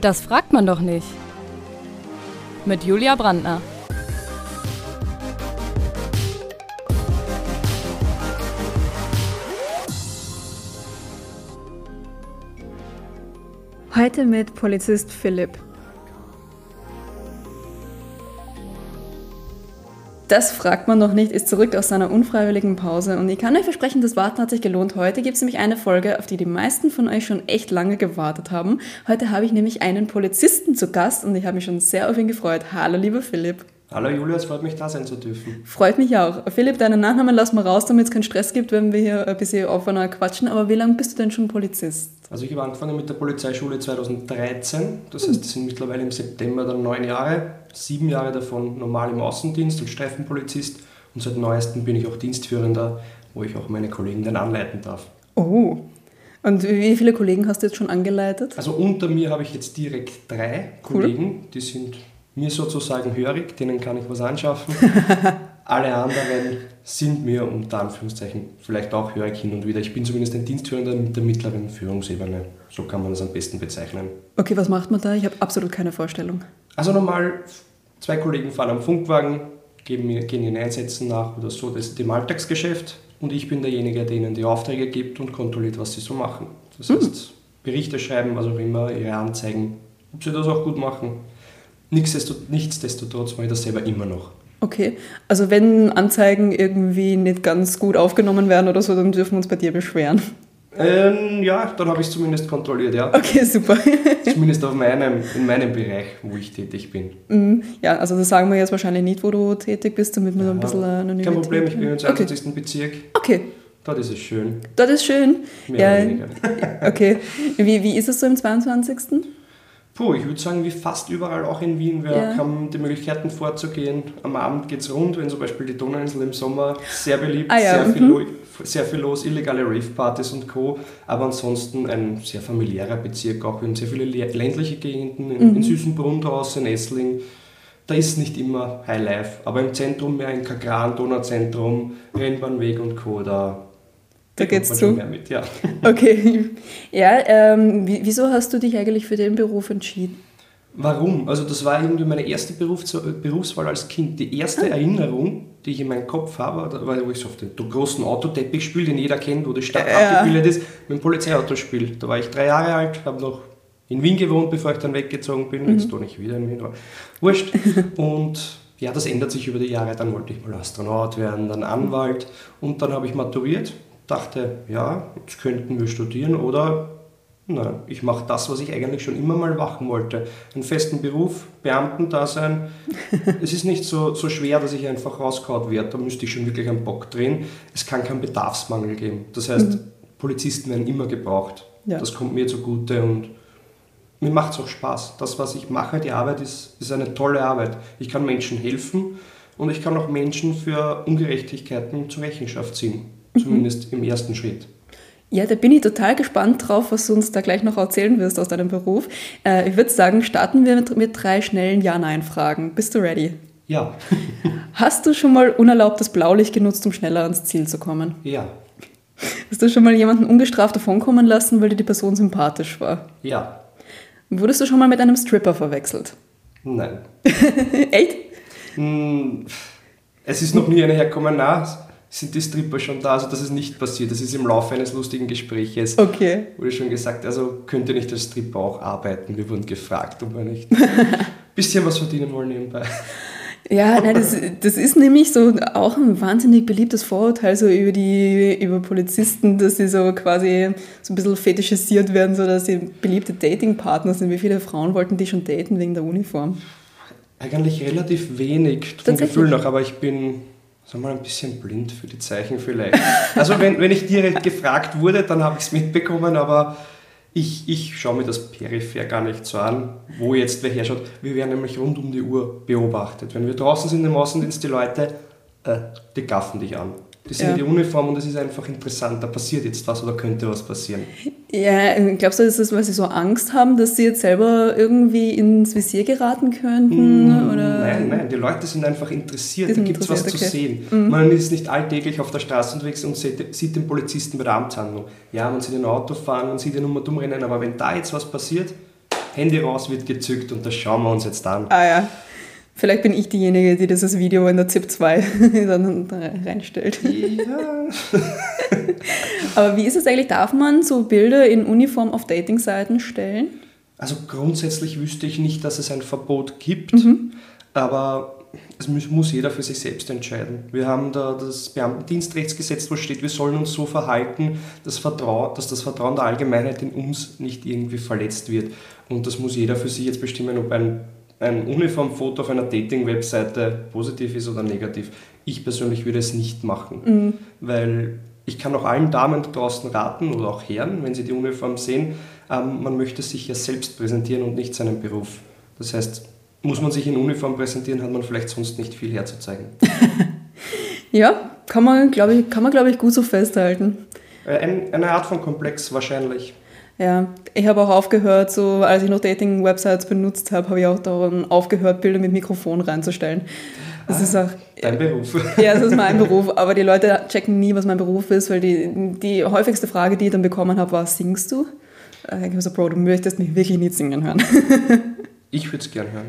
Das fragt man doch nicht. Mit Julia Brandner. Heute mit Polizist Philipp. Das fragt man noch nicht, ist zurück aus seiner unfreiwilligen Pause und ich kann euch versprechen, das Warten hat sich gelohnt. Heute gibt es nämlich eine Folge, auf die die meisten von euch schon echt lange gewartet haben. Heute habe ich nämlich einen Polizisten zu Gast und ich habe mich schon sehr auf ihn gefreut. Hallo, lieber Philipp. Hallo Julia, es freut mich, da sein zu dürfen. Freut mich auch. Philipp, deinen Nachnamen lassen wir raus, damit es keinen Stress gibt, wenn wir hier ein bisschen offener quatschen. Aber wie lange bist du denn schon Polizist? Also ich habe angefangen mit der Polizeischule 2013. Das heißt, das sind mittlerweile im September dann neun Jahre. Sieben Jahre davon normal im Außendienst und Streifenpolizist. Und seit neuestem bin ich auch Dienstführender, wo ich auch meine Kollegen dann anleiten darf. Oh. Und wie viele Kollegen hast du jetzt schon angeleitet? Also unter mir habe ich jetzt direkt drei cool. Kollegen, die sind mir sozusagen hörig, denen kann ich was anschaffen. Alle anderen sind mir unter Anführungszeichen vielleicht auch hörig hin und wieder. Ich bin zumindest ein Dienstführender mit der mittleren Führungsebene. So kann man das am besten bezeichnen. Okay, was macht man da? Ich habe absolut keine Vorstellung. Also normal, zwei Kollegen fahren am Funkwagen, geben mir, gehen ihren Einsätzen nach oder so, das ist dem Alltagsgeschäft. Und ich bin derjenige, der ihnen die Aufträge gibt und kontrolliert, was sie so machen. Das heißt, mhm. Berichte schreiben, was auch immer, ihre Anzeigen, ob sie das auch gut machen. Nichtsdestotrotz mache ich das selber immer noch. Okay, also wenn Anzeigen irgendwie nicht ganz gut aufgenommen werden oder so, dann dürfen wir uns bei dir beschweren. Ähm, ja, dann habe ich es zumindest kontrolliert, ja. Okay, super. zumindest auf meinem, in meinem Bereich, wo ich tätig bin. Mhm. Ja, also das sagen wir jetzt wahrscheinlich nicht, wo du tätig bist, damit wir ja, ein bisschen anonym Kein Problem, ich bin im 22. Okay. Bezirk. Okay. Dort ist es schön. Dort ist schön? Mehr ja. oder weniger. Okay. Wie, wie ist es so im 22.? Puh, ich würde sagen, wie fast überall auch in Wien. Wir ja. haben die Möglichkeiten vorzugehen. Am Abend geht es rund, wenn zum Beispiel die Donauinsel im Sommer sehr beliebt, ah, ja. sehr, viel, mhm. sehr viel los, illegale Rave-Partys und Co. Aber ansonsten ein sehr familiärer Bezirk, auch in sehr viele ländliche Gegenden, in, mhm. in Süßenbrunn draußen, in Essling. Da ist nicht immer Highlife, aber im Zentrum mehr in Kagran, Donauzentrum, Rennbahnweg und Co. Da da geht's zu. Mehr mit, ja. Okay. Ja, ähm, wieso hast du dich eigentlich für den Beruf entschieden? Warum? Also das war irgendwie meine erste Berufs Berufswahl als Kind. Die erste ah. Erinnerung, die ich in meinem Kopf habe, war, wo ich so auf den großen Autoteppich spiele, den jeder kennt, wo die Stadt ja. abgebildet ist, mit dem Polizeiautospiel. Da war ich drei Jahre alt, habe noch in Wien gewohnt, bevor ich dann weggezogen bin. Mhm. Jetzt doch nicht wieder in Wien, aber wurscht. Und ja, das ändert sich über die Jahre. Dann wollte ich mal Astronaut werden, dann Anwalt und dann habe ich maturiert dachte, ja, jetzt könnten wir studieren oder nein, ich mache das, was ich eigentlich schon immer mal machen wollte. Einen festen Beruf, Beamtendasein. es ist nicht so, so schwer, dass ich einfach rauskaut werde. Da müsste ich schon wirklich einen Bock drehen. Es kann keinen Bedarfsmangel geben. Das heißt, mhm. Polizisten werden immer gebraucht. Ja. Das kommt mir zugute und mir macht es auch Spaß. Das, was ich mache, die Arbeit ist, ist eine tolle Arbeit. Ich kann Menschen helfen und ich kann auch Menschen für Ungerechtigkeiten zur Rechenschaft ziehen zumindest im ersten Schritt. Ja, da bin ich total gespannt drauf, was du uns da gleich noch erzählen wirst aus deinem Beruf. Äh, ich würde sagen, starten wir mit, mit drei schnellen Ja-Nein-Fragen. Bist du ready? Ja. Hast du schon mal unerlaubtes Blaulicht genutzt, um schneller ans Ziel zu kommen? Ja. Hast du schon mal jemanden ungestraft davonkommen lassen, weil dir die Person sympathisch war? Ja. Wurdest du schon mal mit einem Stripper verwechselt? Nein. Echt? Hm, es ist noch nie eine hergekommen, nein sind die Stripper schon da. Also das ist nicht passiert. Das ist im Laufe eines lustigen Gespräches. Okay. Wurde schon gesagt, also könnt ihr nicht als Stripper auch arbeiten? Wir wurden gefragt, ob wir nicht ein bisschen was verdienen wollen nebenbei. Ja, nein, das, das ist nämlich so auch ein wahnsinnig beliebtes Vorurteil so über die über Polizisten, dass sie so quasi so ein bisschen fetischisiert werden, so dass sie beliebte Datingpartner sind. Wie viele Frauen wollten die schon daten wegen der Uniform? Eigentlich relativ wenig vom Gefühl nach, aber ich bin wir mal, ein bisschen blind für die Zeichen vielleicht. Also wenn, wenn ich direkt gefragt wurde, dann habe ich es mitbekommen, aber ich, ich schaue mir das peripher gar nicht so an, wo jetzt wer herschaut. Wir werden nämlich rund um die Uhr beobachtet. Wenn wir draußen sind im Außendienst, die Leute, äh, die gaffen dich an. Die sind ja. in die Uniform und es ist einfach interessant, da passiert jetzt was oder könnte was passieren. Ja, glaubst du, ist das, weil sie so Angst haben, dass sie jetzt selber irgendwie ins Visier geraten könnten? Mm, oder? Nein, nein, die Leute sind einfach interessiert, da gibt es was okay. zu sehen. Mhm. Man ist nicht alltäglich auf der Straße unterwegs und sieht, sieht den Polizisten bei der Amtshandlung. Ja, man sieht ein Auto fahren, man sieht ihn um und umrennen, aber wenn da jetzt was passiert, Handy raus, wird gezückt und das schauen wir uns jetzt an. Ah ja. Vielleicht bin ich diejenige, die dieses Video in der ZIP 2 dann reinstellt. Ja. Aber wie ist es eigentlich? Darf man so Bilder in Uniform auf Datingseiten stellen? Also grundsätzlich wüsste ich nicht, dass es ein Verbot gibt, Mhm. aber es muss, jeder für sich selbst entscheiden. Wir haben da das Beamtendienstrechtsgesetz, wo steht, wir sollen uns so verhalten, dass, Vertrau dass das Vertrauen der Allgemeinheit in uns nicht irgendwie verletzt wird. Und das muss jeder für sich jetzt bestimmen, ob ein, ein Uniformfoto auf einer Dating-Webseite positiv ist oder negativ. Ich persönlich würde es nicht machen, weil ich kann auch allen Damen da draußen raten oder auch Herren, wenn sie die Uniform sehen, ähm, man möchte sich ja selbst präsentieren und nicht seinen Beruf. Das heißt, muss man sich in Uniform präsentieren, hat man vielleicht sonst nicht viel herzuzeigen. Ja, kann man, glaube ich, kann man, glaube ich, gut so festhalten. Äh, Ein, eine Art von Komplex wahrscheinlich. Ja, ich habe auch aufgehört, so als ich noch Dating-Websites benutzt habe, habe ich auch daran aufgehört, Bilder mit Mikrofon reinzustellen. Das ist auch, Dein Beruf. ja, das ist mein Beruf, aber die Leute checken nie, was mein Beruf ist, weil die, die häufigste Frage, die ich dann bekommen habe, war, singst du? Äh, Ich habe so, Bro, du möchtest mich wirklich nicht singen hören. Ich würde es gern hören.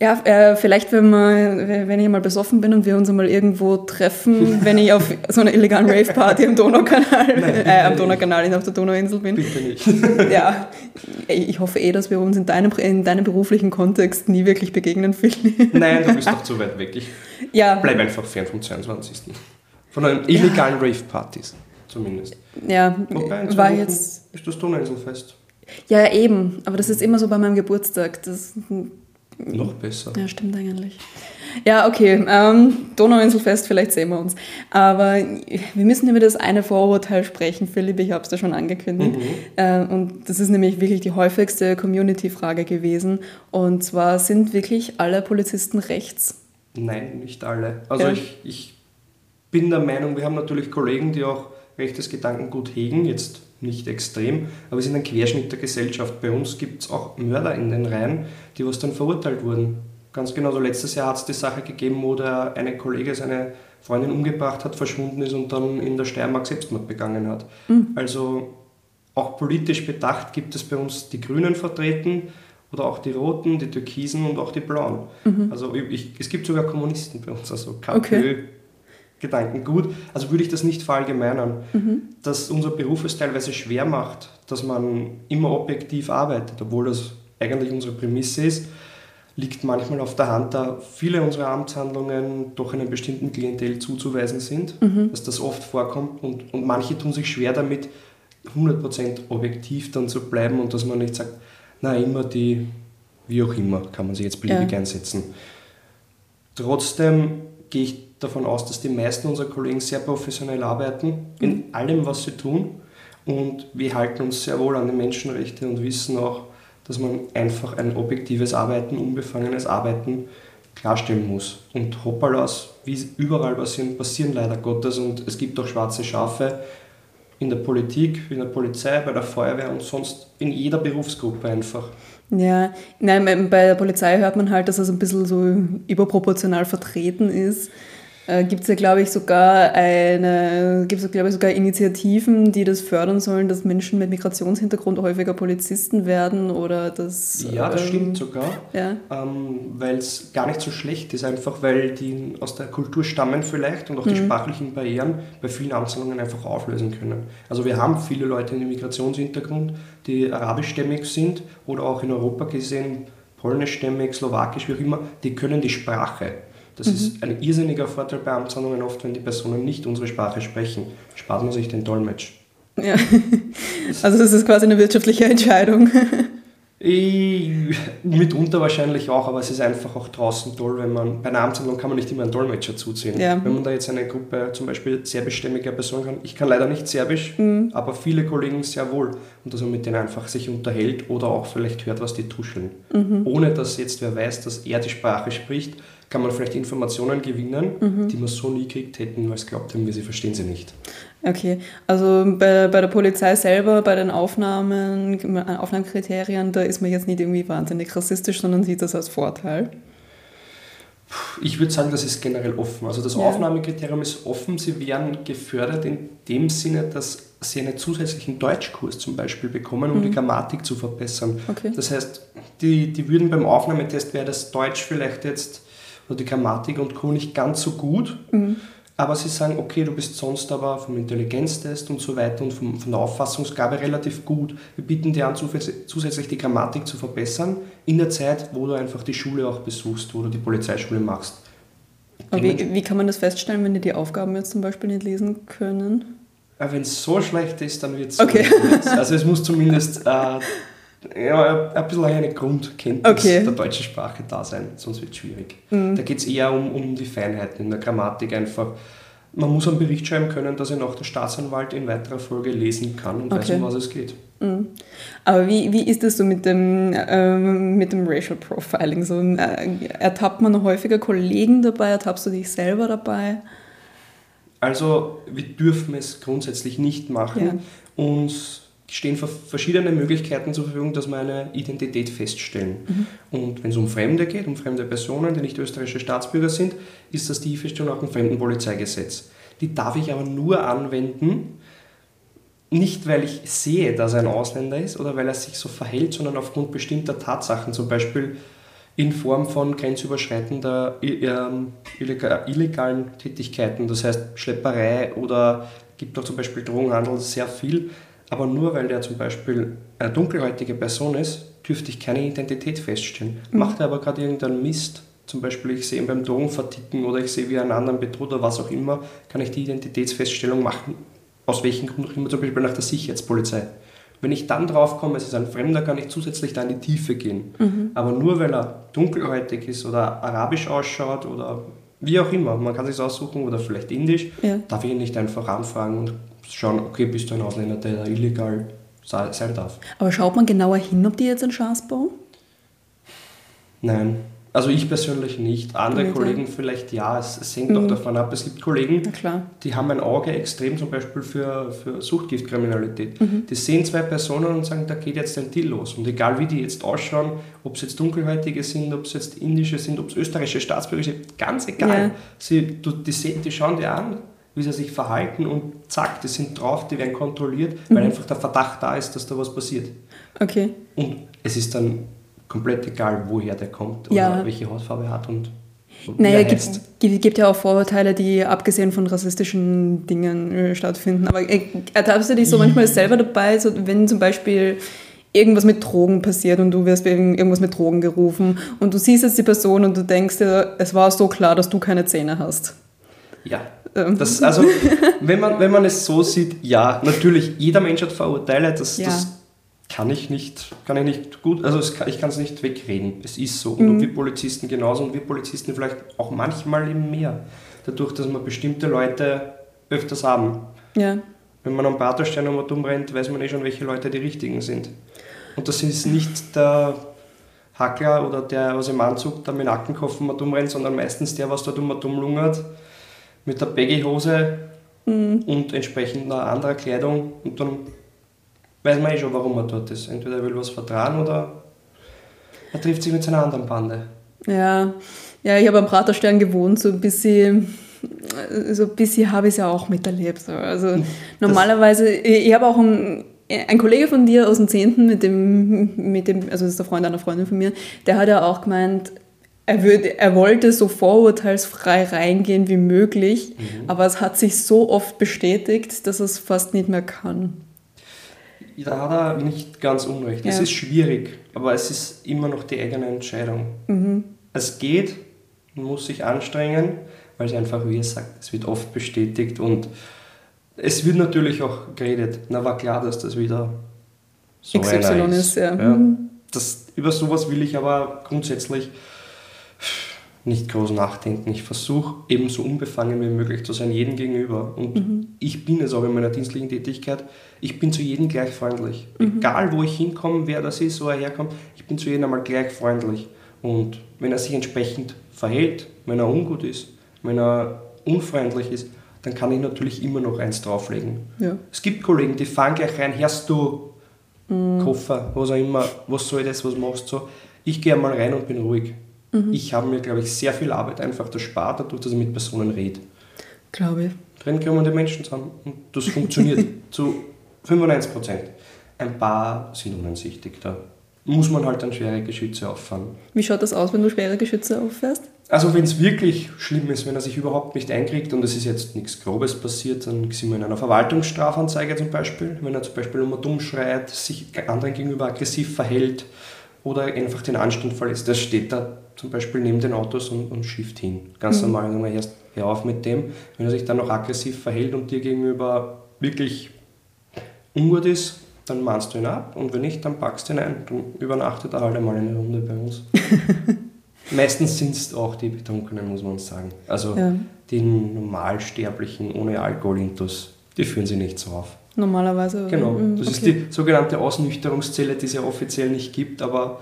Ja, äh, vielleicht, wenn, man, wenn ich mal besoffen bin und wir uns einmal irgendwo treffen, wenn ich auf so einer illegalen Rave-Party am Donaukanal, äh, am Donaukanal, auf der Donauinsel bin. Bitte nicht. Ja, ich hoffe eh, dass wir uns in deinem, in deinem beruflichen Kontext nie wirklich begegnen, Philipp. Nein, du bist doch zu weit weg. Ich Ja, bleib einfach fern vom 22. Von den illegalen Rave-Partys zumindest. ja, Wobei, war Wochen jetzt, ist das Donauinselfest. ja eben, aber das ist immer so bei meinem Geburtstag. Das, Noch besser. Ja, stimmt eigentlich. Ja, okay. Ähm, Donauinselfest, vielleicht sehen wir uns. Aber wir müssen über das eine Vorurteil sprechen, Philipp, ich habe es dir schon angekündigt. Äh, und das ist nämlich wirklich die häufigste Community-Frage gewesen. Und zwar sind wirklich alle Polizisten rechts? Nein, nicht alle. Also Ja. ich, ich bin der Meinung, wir haben natürlich Kollegen, die auch rechtes Gedankengut hegen, jetzt nicht extrem, aber wir sind ein Querschnitt der Gesellschaft. Bei uns gibt es auch Mörder in den Reihen, die was dann verurteilt wurden. Ganz genau, so letztes Jahr hat es die Sache gegeben, wo der eine Kollege seine Freundin umgebracht hat, verschwunden ist und dann in der Steiermark Selbstmord begangen hat. Also auch politisch bedacht gibt es bei uns die Grünen vertreten oder auch die Roten, die Türkisen und auch die Blauen. Also ich, es gibt sogar Kommunisten bei uns, also KPÖ, Okay. Gedankengut. Also würde ich das nicht verallgemeinern. Dass unser Beruf es teilweise schwer macht, dass man immer objektiv arbeitet, obwohl das eigentlich unsere Prämisse ist, liegt manchmal auf der Hand, da viele unserer Amtshandlungen doch einem bestimmten Klientel zuzuweisen sind, dass das oft vorkommt und, und manche tun sich schwer damit, 100% objektiv dann zu bleiben und dass man nicht sagt, na immer die, wie auch immer, kann man sich jetzt beliebig Ja. einsetzen. Trotzdem gehe ich davon aus, dass die meisten unserer Kollegen sehr professionell arbeiten in allem, was sie tun. Und wir halten uns sehr wohl an die Menschenrechte und wissen auch, dass man einfach ein objektives Arbeiten, unbefangenes Arbeiten klarstellen muss. Und Hoppalas, wie überall passieren, passieren leider Gottes. Und es gibt auch schwarze Schafe in der Politik, in der Polizei, bei der Feuerwehr und sonst in jeder Berufsgruppe einfach. Ja, nein, bei der Polizei hört man halt, dass es ein bisschen so überproportional vertreten ist. Äh, gibt es ja, glaube ich, sogar eine, gibt es, glaube ich, sogar Initiativen, die das fördern sollen, dass Menschen mit Migrationshintergrund häufiger Polizisten werden oder dass. Ja, das ähm, stimmt sogar. Ja. ähm, weil es gar nicht so schlecht ist, einfach weil die aus der Kultur stammen vielleicht und auch die sprachlichen Barrieren bei vielen Amtshandlungen einfach auflösen können. Also wir haben viele Leute mit Migrationshintergrund, die arabischstämmig sind oder auch in Europa gesehen polnischstämmig, slowakisch, wie auch immer, die können die Sprache. Das ist ein irrsinniger Vorteil bei Amtshandlungen oft, wenn die Personen nicht unsere Sprache sprechen. Spart man sich den Dolmetsch. ja. Also, das ist quasi eine wirtschaftliche Entscheidung. Ich, mitunter wahrscheinlich auch, aber es ist einfach auch draußen toll, wenn man, bei einer Amtshandlung kann man nicht immer einen Dolmetscher zuziehen. Ja. Wenn man da jetzt eine Gruppe, zum Beispiel serbischstämmiger Personen kann, ich kann leider nicht Serbisch, aber viele Kollegen sehr wohl. Und dass man mit denen einfach sich unterhält oder auch vielleicht hört, was die tuscheln. Ohne dass jetzt wer weiß, dass er die Sprache spricht, kann man vielleicht Informationen gewinnen, die man so nie gekriegt hätten, weil es glaubt haben, wir sie verstehen sie nicht. Okay, also bei, bei der Polizei selber, bei den Aufnahmen, Aufnahmekriterien, da ist man jetzt nicht irgendwie wahnsinnig rassistisch, sondern sieht das als Vorteil. Ich würde sagen, das ist generell offen. Also das Ja. Aufnahmekriterium ist offen. Sie werden gefördert in dem Sinne, dass sie einen zusätzlichen Deutschkurs zum Beispiel bekommen, um die Grammatik zu verbessern. Okay. Das heißt, die, die würden beim Aufnahmetest wäre das Deutsch vielleicht jetzt oder die Grammatik und Co. nicht ganz so gut, aber sie sagen, okay, du bist sonst aber vom Intelligenztest und so weiter und vom, von der Auffassungsgabe relativ gut. Wir bieten dir an, zusätzlich zusätzlich die Grammatik zu verbessern in der Zeit, wo du einfach die Schule auch besuchst, wo du die Polizeischule machst. Aber wie, wie kann man das feststellen, wenn die die Aufgaben jetzt zum Beispiel nicht lesen können? Wenn es so schlecht ist, dann wird es Okay. Also es muss zumindest äh, ja, ein bisschen eine Grundkenntnis Okay. Mhm. der deutschen Sprache da sein, sonst wird es schwierig. Da geht es eher um, um die Feinheiten in der Grammatik einfach. Man muss einen Bericht schreiben können, dass er noch der Staatsanwalt in weiterer Folge lesen kann und weiß, Okay. um was es geht. Aber wie, wie ist das so mit dem, ähm, mit dem Racial Profiling? So, äh, ertappt man häufiger Kollegen dabei? Ertappst du dich selber dabei? Also wir dürfen es grundsätzlich nicht machen. Uns stehen ver- verschiedene Möglichkeiten zur Verfügung, dass wir eine Identität feststellen. Und wenn es um Fremde geht, um fremde Personen, die nicht österreichische Staatsbürger sind, ist das die Feststellung nach dem Fremdenpolizeigesetz. Die darf ich aber nur anwenden, nicht weil ich sehe, dass er ein Ausländer ist oder weil er sich so verhält, sondern aufgrund bestimmter Tatsachen, zum Beispiel in Form von grenzüberschreitender ähm, illega- illegalen Tätigkeiten, das heißt Schlepperei oder gibt auch zum Beispiel Drogenhandel sehr viel, aber nur weil der zum Beispiel eine dunkelhäutige Person ist, dürfte ich keine Identität feststellen. Macht er aber gerade irgendeinen Mist, zum Beispiel ich sehe ihn beim Drogenverticken oder ich sehe, wie er einen anderen bedroht oder was auch immer, kann ich die Identitätsfeststellung machen, aus welchem Grund auch immer, zum Beispiel nach der Sicherheitspolizei. Wenn ich dann drauf komme, es ist ein Fremder, kann ich zusätzlich da in die Tiefe gehen. Aber nur weil er dunkelhäutig ist oder arabisch ausschaut oder wie auch immer, man kann sich aussuchen oder vielleicht indisch, Ja. darf ich ihn nicht einfach anfragen und schauen, okay, bist du ein Ausländer, der da illegal sei- sein darf. Aber schaut man genauer hin, ob die jetzt einen Schatz bauen? Nein. Also ich persönlich nicht. Andere Nicht, Kollegen vielleicht ja. Es, es hängt auch davon ab. Es gibt Kollegen, die haben ein Auge extrem zum Beispiel für, für Suchtgiftkriminalität. Die sehen zwei Personen und sagen, da geht jetzt ein Deal los. Und egal wie die jetzt ausschauen, ob es jetzt Dunkelhäutige sind, ob es jetzt Indische sind, ob es österreichische Staatsbürger sind, ganz egal. Ja. Sie, du, die, sehen, die schauen dir an, wie sie sich verhalten und zack, die sind drauf, die werden kontrolliert, weil einfach der Verdacht da ist, dass da was passiert. Okay. Und es ist dann komplett egal, woher der kommt oder Ja. welche Hautfarbe er hat und Naja, er gibt, gibt, gibt ja auch Vorurteile, die abgesehen von rassistischen Dingen äh, stattfinden. Aber äh, ertappst du dich so manchmal selber dabei, so, wenn zum Beispiel irgendwas mit Drogen passiert und du wirst wegen irgendwas mit Drogen gerufen und du siehst jetzt die Person und du denkst dir, es war so klar, dass du keine Zähne hast. Ja. Ähm. Das, also, wenn man, wenn man es so sieht, ja, natürlich, jeder Mensch hat Vorurteile, das, Ja. das kann ich nicht, kann ich nicht gut, also kann, ich kann es nicht wegreden. Es ist so. Und wir Polizisten genauso und wir Polizisten vielleicht auch manchmal eben mehr. Dadurch, dass wir bestimmte Leute öfters haben. Ja. Wenn man am Praterstein um und umrennt, weiß man eh schon, welche Leute die richtigen sind. Und das ist nicht der Hackler oder der, was im Anzug da mit Nackenkopf um und umrennt, sondern meistens der, was dort um und umlungert, mit der Baggy-Hose und entsprechender anderer Kleidung. Und dann weiß man eh schon, warum er dort ist. Entweder er will was vertragen oder er trifft sich mit seiner anderen Bande. Ja, ja ich habe am Praterstern gewohnt, so ein bisschen, so ein bisschen habe ich es ja auch miterlebt. so. Also normalerweise, ich habe auch einen, ein Kollege von dir aus dem 10., mit dem, mit dem, also das ist der Freund einer Freundin von mir, der hat ja auch gemeint, er, würde, er wollte so vorurteilsfrei reingehen wie möglich, aber es hat sich so oft bestätigt, dass er es fast nicht mehr kann. Da hat er nicht ganz unrecht. Es Ja. ist schwierig, aber es ist immer noch die eigene Entscheidung. Es geht, man muss sich anstrengen, weil es einfach, wie er sagt, es wird oft bestätigt und es wird natürlich auch geredet. Na, war klar, dass das wieder so XY einer ist, ja. Das, über sowas will ich aber grundsätzlich nicht groß nachdenken. Ich versuche eben so unbefangen wie möglich zu sein, jedem gegenüber. Und ich bin es auch in meiner dienstlichen Tätigkeit. Ich bin zu jedem gleich freundlich. Egal, wo ich hinkomme, wer das ist, wo er herkommt, ich bin zu jedem einmal gleich freundlich. Und wenn er sich entsprechend verhält, wenn er ungut ist, wenn er unfreundlich ist, dann kann ich natürlich immer noch eins drauflegen. Ja. Es gibt Kollegen, die fahren gleich rein, hörst du, Koffer, was auch immer, was soll das, was machst du? Ich gehe mal rein und bin ruhig. Ich habe mir, glaube ich, sehr viel Arbeit einfach erspart, dadurch, dass ich mit Personen rede. Glaube ich. Drin kommen die Menschen zusammen und das funktioniert zu 95 Prozent. Ein paar sind uneinsichtig, da muss man halt dann schwere Geschütze auffahren. Wie schaut das aus, wenn du schwere Geschütze auffährst? Also wenn es wirklich schlimm ist, wenn er sich überhaupt nicht einkriegt und es ist jetzt nichts Grobes passiert, dann sind wir in einer Verwaltungsstrafanzeige zum Beispiel. Wenn er zum Beispiel immer dumm schreit, sich anderen gegenüber aggressiv verhält oder einfach den Anstand verlässt, das steht da zum Beispiel neben den Autos und, und schifft hin. Ganz mhm. normal, erst hör auf mit dem. Wenn er sich dann noch aggressiv verhält und dir gegenüber wirklich ungut ist, dann mahnst du ihn ab und wenn nicht, dann packst du ihn ein. Dann übernachtet er halt einmal eine Runde bei uns. Meistens sind es auch die Betrunkenen, muss man sagen. Also ja. die Normalsterblichen ohne Alkoholintus, die führen sie nicht so auf. Normalerweise. Genau. Mm, das okay. ist die sogenannte Ausnüchterungszelle, die es ja offiziell nicht gibt, aber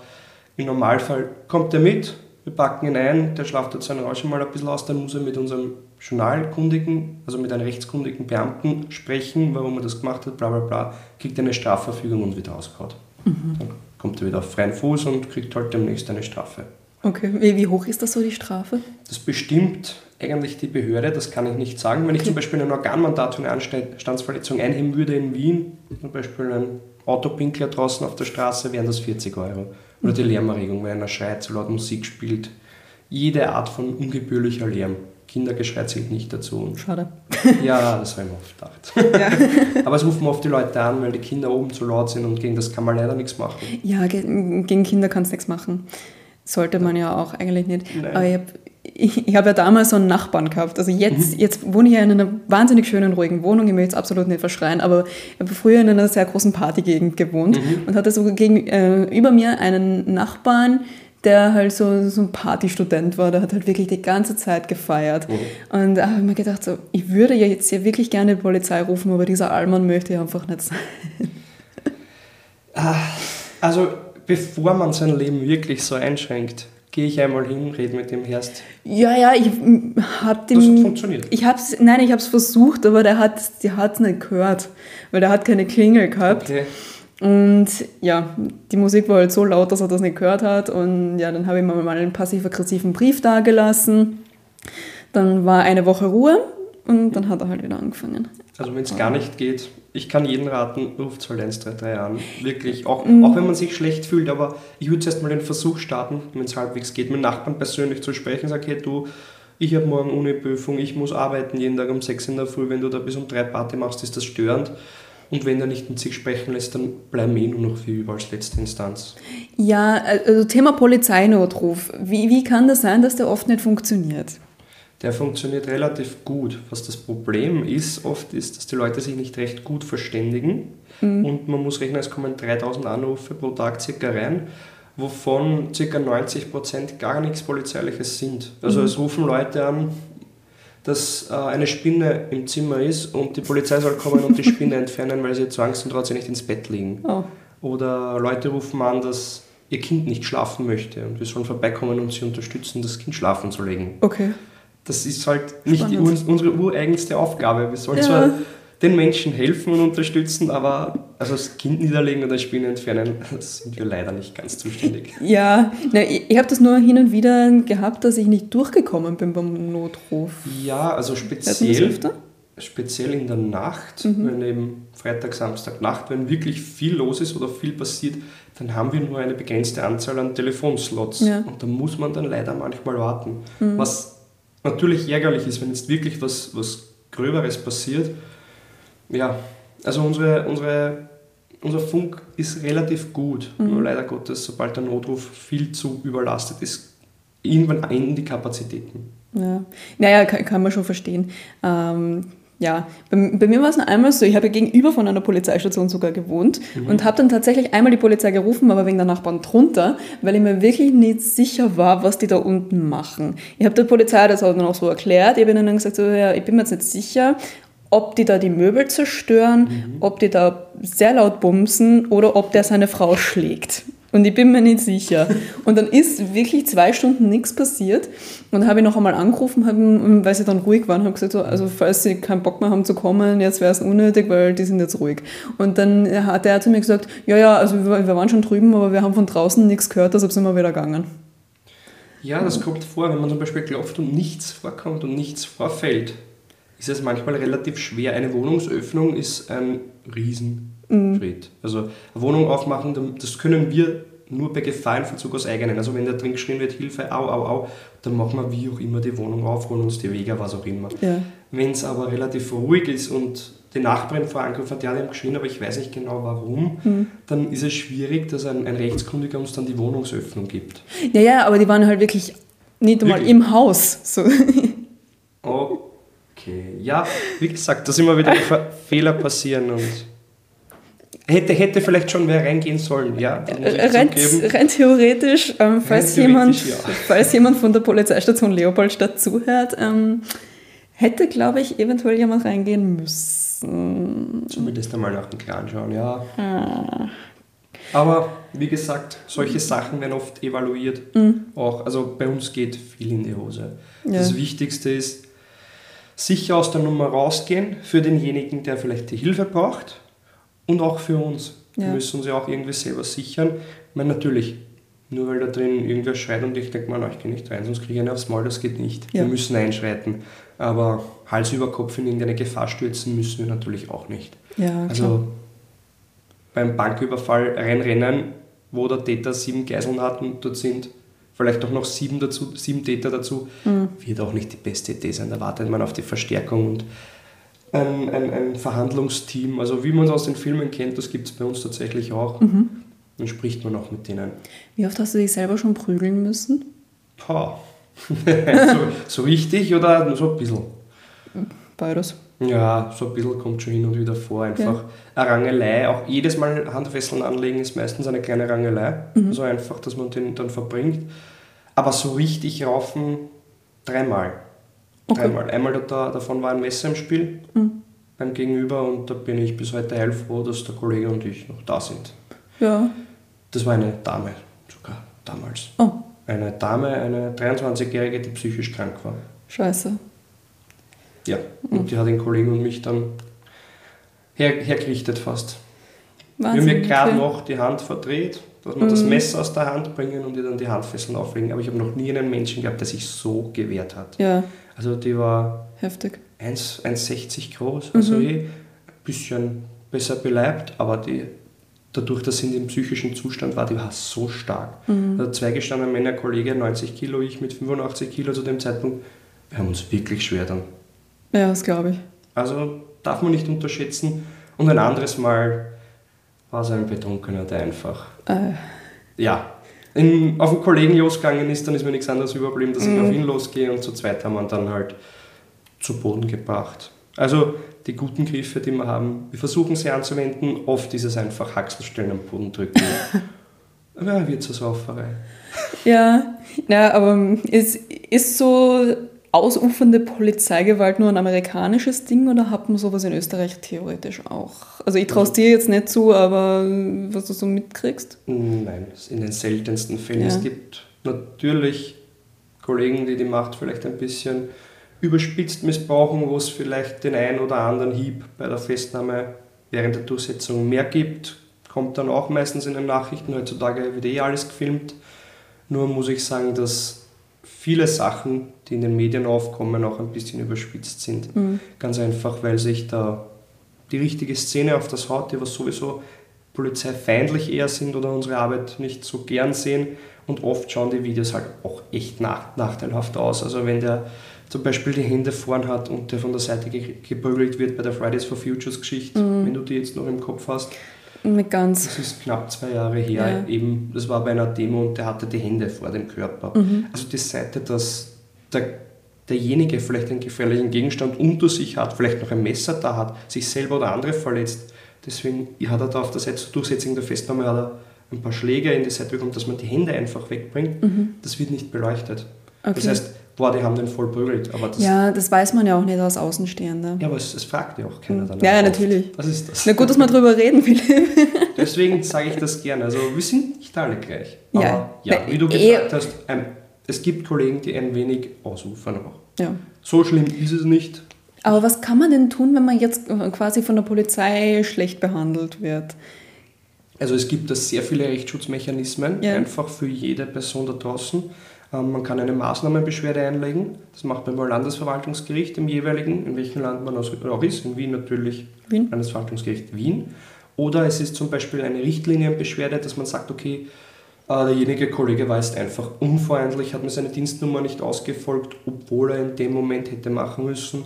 im Normalfall kommt er mit, wir packen ihn ein, der schlaft jetzt seinen Rausch mal ein bisschen aus, dann muss er mit unserem Journalkundigen, also mit einem rechtskundigen Beamten sprechen, warum er das gemacht hat, bla bla bla, kriegt eine Strafverfügung und wieder ausgehaut. Mhm. Dann kommt er wieder auf freien Fuß und kriegt halt demnächst eine Strafe. Okay, wie, hoch ist das so, die Strafe? Das bestimmt eigentlich die Behörde, das kann ich nicht sagen. Wenn okay. ich zum Beispiel ein Organmandat für eine Anstandsverletzung einheben würde in Wien, zum Beispiel ein Autopinkler draußen auf der Straße, wären das 40 Euro. Oder die Lärmerregung, wenn einer schreit, so laut Musik spielt. Jede Art von ungebührlicher Lärm. Kindergeschrei zählt nicht dazu. Schade. Ja, das habe ich mir oft gedacht. Ja. Aber es rufen oft die Leute an, weil die Kinder oben zu laut sind und gegen das kann man leider nichts machen. Ja, gegen Kinder kannst du nichts machen. Sollte man ja auch eigentlich nicht. Nein. Aber ich habe ich, ich habe ja damals so einen Nachbarn gehabt. Also jetzt, mhm. jetzt wohne ich ja in einer wahnsinnig schönen, ruhigen Wohnung. Ich möchte es absolut nicht verschreien, aber ich habe früher in einer sehr großen Partygegend gewohnt mhm. und hatte so gegen, äh, über mir einen Nachbarn, der halt so, so ein Partystudent war, der hat halt wirklich die ganze Zeit gefeiert. Mhm. Und da habe ich mir gedacht, so, ich würde ja jetzt ja wirklich gerne die Polizei rufen, aber dieser Allmann möchte ja einfach nicht sein. Ah, also, bevor man sein Leben wirklich so einschränkt, gehe ich einmal hin, rede mit dem Herst. Ja, ja, ich habe dem. Das hat funktioniert. Ich hab's, nein, ich habe es versucht, aber der hat es nicht gehört, weil der hat keine Klingel gehabt. Okay. Und ja, die Musik war halt so laut, dass er das nicht gehört hat. Und ja, dann habe ich mir mal einen passiv-aggressiven Brief dagelassen. Dann war eine Woche Ruhe und dann hat er halt wieder angefangen. Also wenn es gar nicht geht, ich kann jeden raten, ruft halt 133 an. Wirklich, auch, mhm. auch wenn man sich schlecht fühlt, aber ich würde zuerst mal den Versuch starten, wenn es halbwegs geht, mit Nachbarn persönlich zu sprechen, sage, hey du, ich habe morgen Uni-Prüfung, ich muss arbeiten jeden Tag um 6 in der Früh, wenn du da bis um 3 Party machst, ist das störend. Und wenn er nicht mit sich sprechen lässt, dann bleiben wir eh nur noch wir über als letzte Instanz. Ja, also Thema Polizeinotruf. Wie, wie kann das sein, dass der oft nicht funktioniert? Der funktioniert relativ gut. Was das Problem ist, oft ist, dass die Leute sich nicht recht gut verständigen. Mhm. Und man muss rechnen, es kommen 3000 Anrufe pro Tag circa rein, wovon ca. 90% gar nichts Polizeiliches sind. Also mhm. es rufen Leute an, dass äh, eine Spinne im Zimmer ist und die Polizei soll kommen und die Spinne entfernen, weil sie zu Angst und sie nicht ins Bett liegen. Oh. Oder Leute rufen an, dass ihr Kind nicht schlafen möchte und wir sollen vorbeikommen und sie unterstützen, das Kind schlafen zu legen. Okay. Das ist halt nicht die, unsere ureigenste Aufgabe. Wir sollen ja. zwar den Menschen helfen und unterstützen, aber also das Kind niederlegen oder Spinne entfernen, das sind wir leider nicht ganz zuständig. Ja, na, ich, ich habe das nur hin und wieder gehabt, dass ich nicht durchgekommen bin beim Notruf. Ja, also speziell, speziell in der Nacht, mhm. wenn eben Freitag, Samstag, Nacht, wenn wirklich viel los ist oder viel passiert, dann haben wir nur eine begrenzte Anzahl an Telefonslots. Ja. Und da muss man dann leider manchmal warten. Mhm. Was natürlich ärgerlich ist, wenn jetzt wirklich was, was Gröberes passiert ja, also unsere, unsere, unser Funk ist relativ gut. Mhm. Nur leider Gottes, sobald der Notruf viel zu überlastet ist, irgendwann enden die Kapazitäten. Ja, naja, kann, kann man schon verstehen. Ähm, ja, bei, bei, mir war es noch einmal so, ich habe gegenüber von einer Polizeistation sogar gewohnt mhm. und habe dann tatsächlich einmal die Polizei gerufen, aber wegen der Nachbarn drunter, weil ich mir wirklich nicht sicher war, was die da unten machen. Ich habe der Polizei das auch noch so erklärt, ich habe ihnen dann gesagt, so, ja, ich bin mir jetzt nicht sicher, ob die da die Möbel zerstören, mhm. ob die da sehr laut bumsen oder ob der seine Frau schlägt. Und ich bin mir nicht sicher. Und dann ist wirklich zwei Stunden nichts passiert. Und habe ich noch einmal angerufen, weil sie dann ruhig waren, habe gesagt, so, also falls sie keinen Bock mehr haben zu kommen, jetzt wäre es unnötig, weil die sind jetzt ruhig. Und dann hat er zu mir gesagt, ja, ja, also wir, wir waren schon drüben, aber wir haben von draußen nichts gehört, deshalb sind wir wieder gegangen. Ja, das kommt vor, wenn man zum Beispiel klopft und nichts vorkommt und nichts vorfällt ist es manchmal relativ schwer. Eine Wohnungsöffnung ist ein Riesenschritt. Also eine Wohnung aufmachen, das können wir nur bei Gefahrenverzug aus eigenen. Also wenn da drin geschrien wird, Hilfe, au, au, au, dann machen wir wie auch immer die Wohnung auf, holen uns die Wege, was auch immer. Ja. Wenn es aber relativ ruhig ist und die Nachbarin vor Angriff hat, ja, die haben geschrien, aber ich weiß nicht genau warum, Mhm. dann ist es schwierig, dass ein, ein Rechtskundiger uns dann die Wohnungsöffnung gibt. Ja, ja, aber die waren halt wirklich nicht einmal Wirklich? im Haus. So. Okay, ja, wie gesagt, dass immer wieder Fe- Fehler passieren und hätte, hätte vielleicht schon wer reingehen sollen, ja. ich Rein, rein theoretisch, ähm, falls, theoretisch, jemand, ja. falls jemand von der Polizeistation Leopoldstadt zuhört, ähm, hätte, glaube ich, eventuell jemand reingehen müssen. Zumindest einmal nach dem Kran schauen, ja. Ah. Aber wie gesagt, solche Sachen werden oft evaluiert. Auch, also bei uns geht viel in die Hose. Ja. Das Wichtigste ist, sicher aus der Nummer rausgehen für denjenigen, der vielleicht die Hilfe braucht und auch für uns. Wir Ja. müssen uns ja auch irgendwie selber sichern. Ich meine, natürlich, nur weil da drin irgendwer schreit und ich denke, man, ich gehe nicht rein, sonst kriege ich einen aufs Maul, das geht nicht. Ja. Wir müssen einschreiten. Aber Hals über Kopf in irgendeine Gefahr stürzen müssen wir natürlich auch nicht. Ja. Also beim Banküberfall reinrennen, wo der Täter sieben Geiseln hat und dort sind vielleicht auch noch sieben, dazu, sieben Täter dazu, Mhm. wird auch nicht die beste Idee sein. Da wartet man auf die Verstärkung und ein, ein, ein Verhandlungsteam, also wie man es aus den Filmen kennt, das gibt es bei uns tatsächlich auch. Mhm. Dann spricht man auch mit denen. Wie oft hast du dich selber schon prügeln müssen? Pah. so, so richtig oder nur so ein bisschen? Beides. Ja, so ein bisschen kommt schon hin und wieder vor. Einfach eine Rangelei, auch jedes Mal Handfesseln anlegen ist meistens eine kleine Rangelei. So einfach, dass man den dann verbringt. Aber so richtig raufen dreimal. Okay. Dreimal. Einmal da- da, davon war ein Messer im Spiel beim Gegenüber und da bin ich bis heute heilfroh, dass der Kollege und ich noch da sind. Ja. Das war eine Dame, sogar damals. Oh, Eine Dame, eine 23-Jährige, die psychisch krank war. scheiße. Ja, und die hat den Kollegen und mich dann her, hergerichtet fast. Wir haben Wahnsinn. mir gerade okay. noch die Hand verdreht, dass wir das Messer aus der Hand bringen und ihr dann die Handfesseln auflegen. Aber ich habe noch nie einen Menschen gehabt, der sich so gewehrt hat. Ja, Also die war heftig. 1 1,60 groß, also eh ein bisschen besser beleibt, aber die, dadurch, dass sie in dem psychischen Zustand war, die war so stark. Also zwei gestandene Männer, Kollege 90 Kilo, ich mit 85 Kilo zu dem Zeitpunkt, wir haben uns wirklich schwer dann. Ja, das glaube ich. Also darf man nicht unterschätzen. Und ein anderes Mal war es ein Betrunkener, der einfach, Äh, ja, in, auf einen Kollegen losgegangen ist, dann ist mir nichts anderes überblieben, dass ich Mhm. auf ihn losgehe und zu zweit haben wir ihn dann halt zu Boden gebracht. Also die guten Griffe, die wir haben, wir versuchen sie anzuwenden, oft ist es einfach Haxelstellen am Boden drücken. Ja, wird zur Sauferei. ja, ja, aber ist, ist so ausufernde Polizeigewalt nur ein amerikanisches Ding oder hat man sowas in Österreich theoretisch auch? Also ich traue es dir jetzt nicht zu, aber was du so mitkriegst? Nein, in den seltensten Fällen. Ja. Es gibt natürlich Kollegen, die die Macht vielleicht ein bisschen überspitzt missbrauchen, wo es vielleicht den einen oder anderen Hieb bei der Festnahme während der Durchsetzung mehr gibt. Kommt dann auch meistens in den Nachrichten. Heutzutage wird eh alles gefilmt. Nur muss ich sagen, dass viele Sachen, die in den Medien aufkommen, auch ein bisschen überspitzt sind. Ganz einfach, weil sich da die richtige Szene auf das haut, die was sowieso polizeifeindlich eher sind oder unsere Arbeit nicht so gern sehen. Und oft schauen die Videos halt auch echt nach, nachteilhaft aus. Also wenn der zum Beispiel die Hände vorn hat und der von der Seite ge geprügelt wird bei der Fridays for Futures Geschichte, wenn du die jetzt noch im Kopf hast, Nicht ganz. das ist knapp zwei Jahre her. Ja. Eben, das war bei einer Demo und der hatte die Hände vor dem Körper. Also die Seite, dass der, derjenige vielleicht einen gefährlichen Gegenstand unter sich hat, vielleicht noch ein Messer da hat, sich selber oder andere verletzt. Deswegen hat er da auf der Seite zur Durchsetzung der Festnahme hat er ein paar Schläge in die Seite bekommen, dass man die Hände einfach wegbringt. Das wird nicht beleuchtet. Das Okay. heißt, boah, die haben den voll prügelt. Aber das, Ja, das weiß man ja auch nicht als Außenstehender. ja, aber es, es fragt ja auch keiner danach. Ja, ja, oft. natürlich. Das ist das. Na gut, dass wir drüber reden, Philipp. Deswegen sage ich das gerne. Also wir sind nicht alle gleich. Aber Ja. ja, wie du Eh- gesagt hast, ähm, es gibt Kollegen, die ein wenig ausufern auch. Ja. So schlimm ist es nicht. Aber was kann man denn tun, wenn man jetzt äh, quasi von der Polizei schlecht behandelt wird? Also es gibt da sehr viele Rechtsschutzmechanismen, Ja. einfach für jede Person da draußen. Ähm, man kann eine Maßnahmenbeschwerde einlegen. Das macht man beim Landesverwaltungsgericht im jeweiligen, in welchem Land man auch ist. In Wien natürlich Wien. Landesverwaltungsgericht Wien. Oder es ist zum Beispiel eine Richtlinienbeschwerde, dass man sagt, okay, äh, derjenige Kollege war jetzt einfach unfreundlich, hat mir seine Dienstnummer nicht ausgefolgt, obwohl er in dem Moment hätte machen müssen.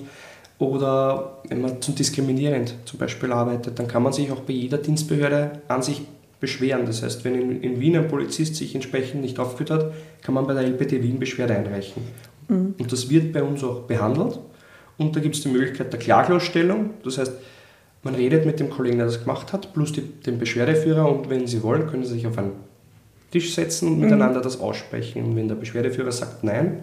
Oder wenn man zum diskriminierend zum Beispiel arbeitet, dann kann man sich auch bei jeder Dienstbehörde an sich beschweren. Das heißt, wenn in, in Wien ein Polizist sich entsprechend nicht aufgeführt hat, kann man bei der LPT Wien Beschwerde einreichen. Mhm. Und das wird bei uns auch behandelt. Und da gibt es die Möglichkeit der Klagelausstellung. Das heißt, man redet mit dem Kollegen, der das gemacht hat, plus die, dem Beschwerdeführer und wenn Sie wollen, können Sie sich auf einen Tisch setzen und mhm. miteinander das aussprechen. Und wenn der Beschwerdeführer sagt Nein,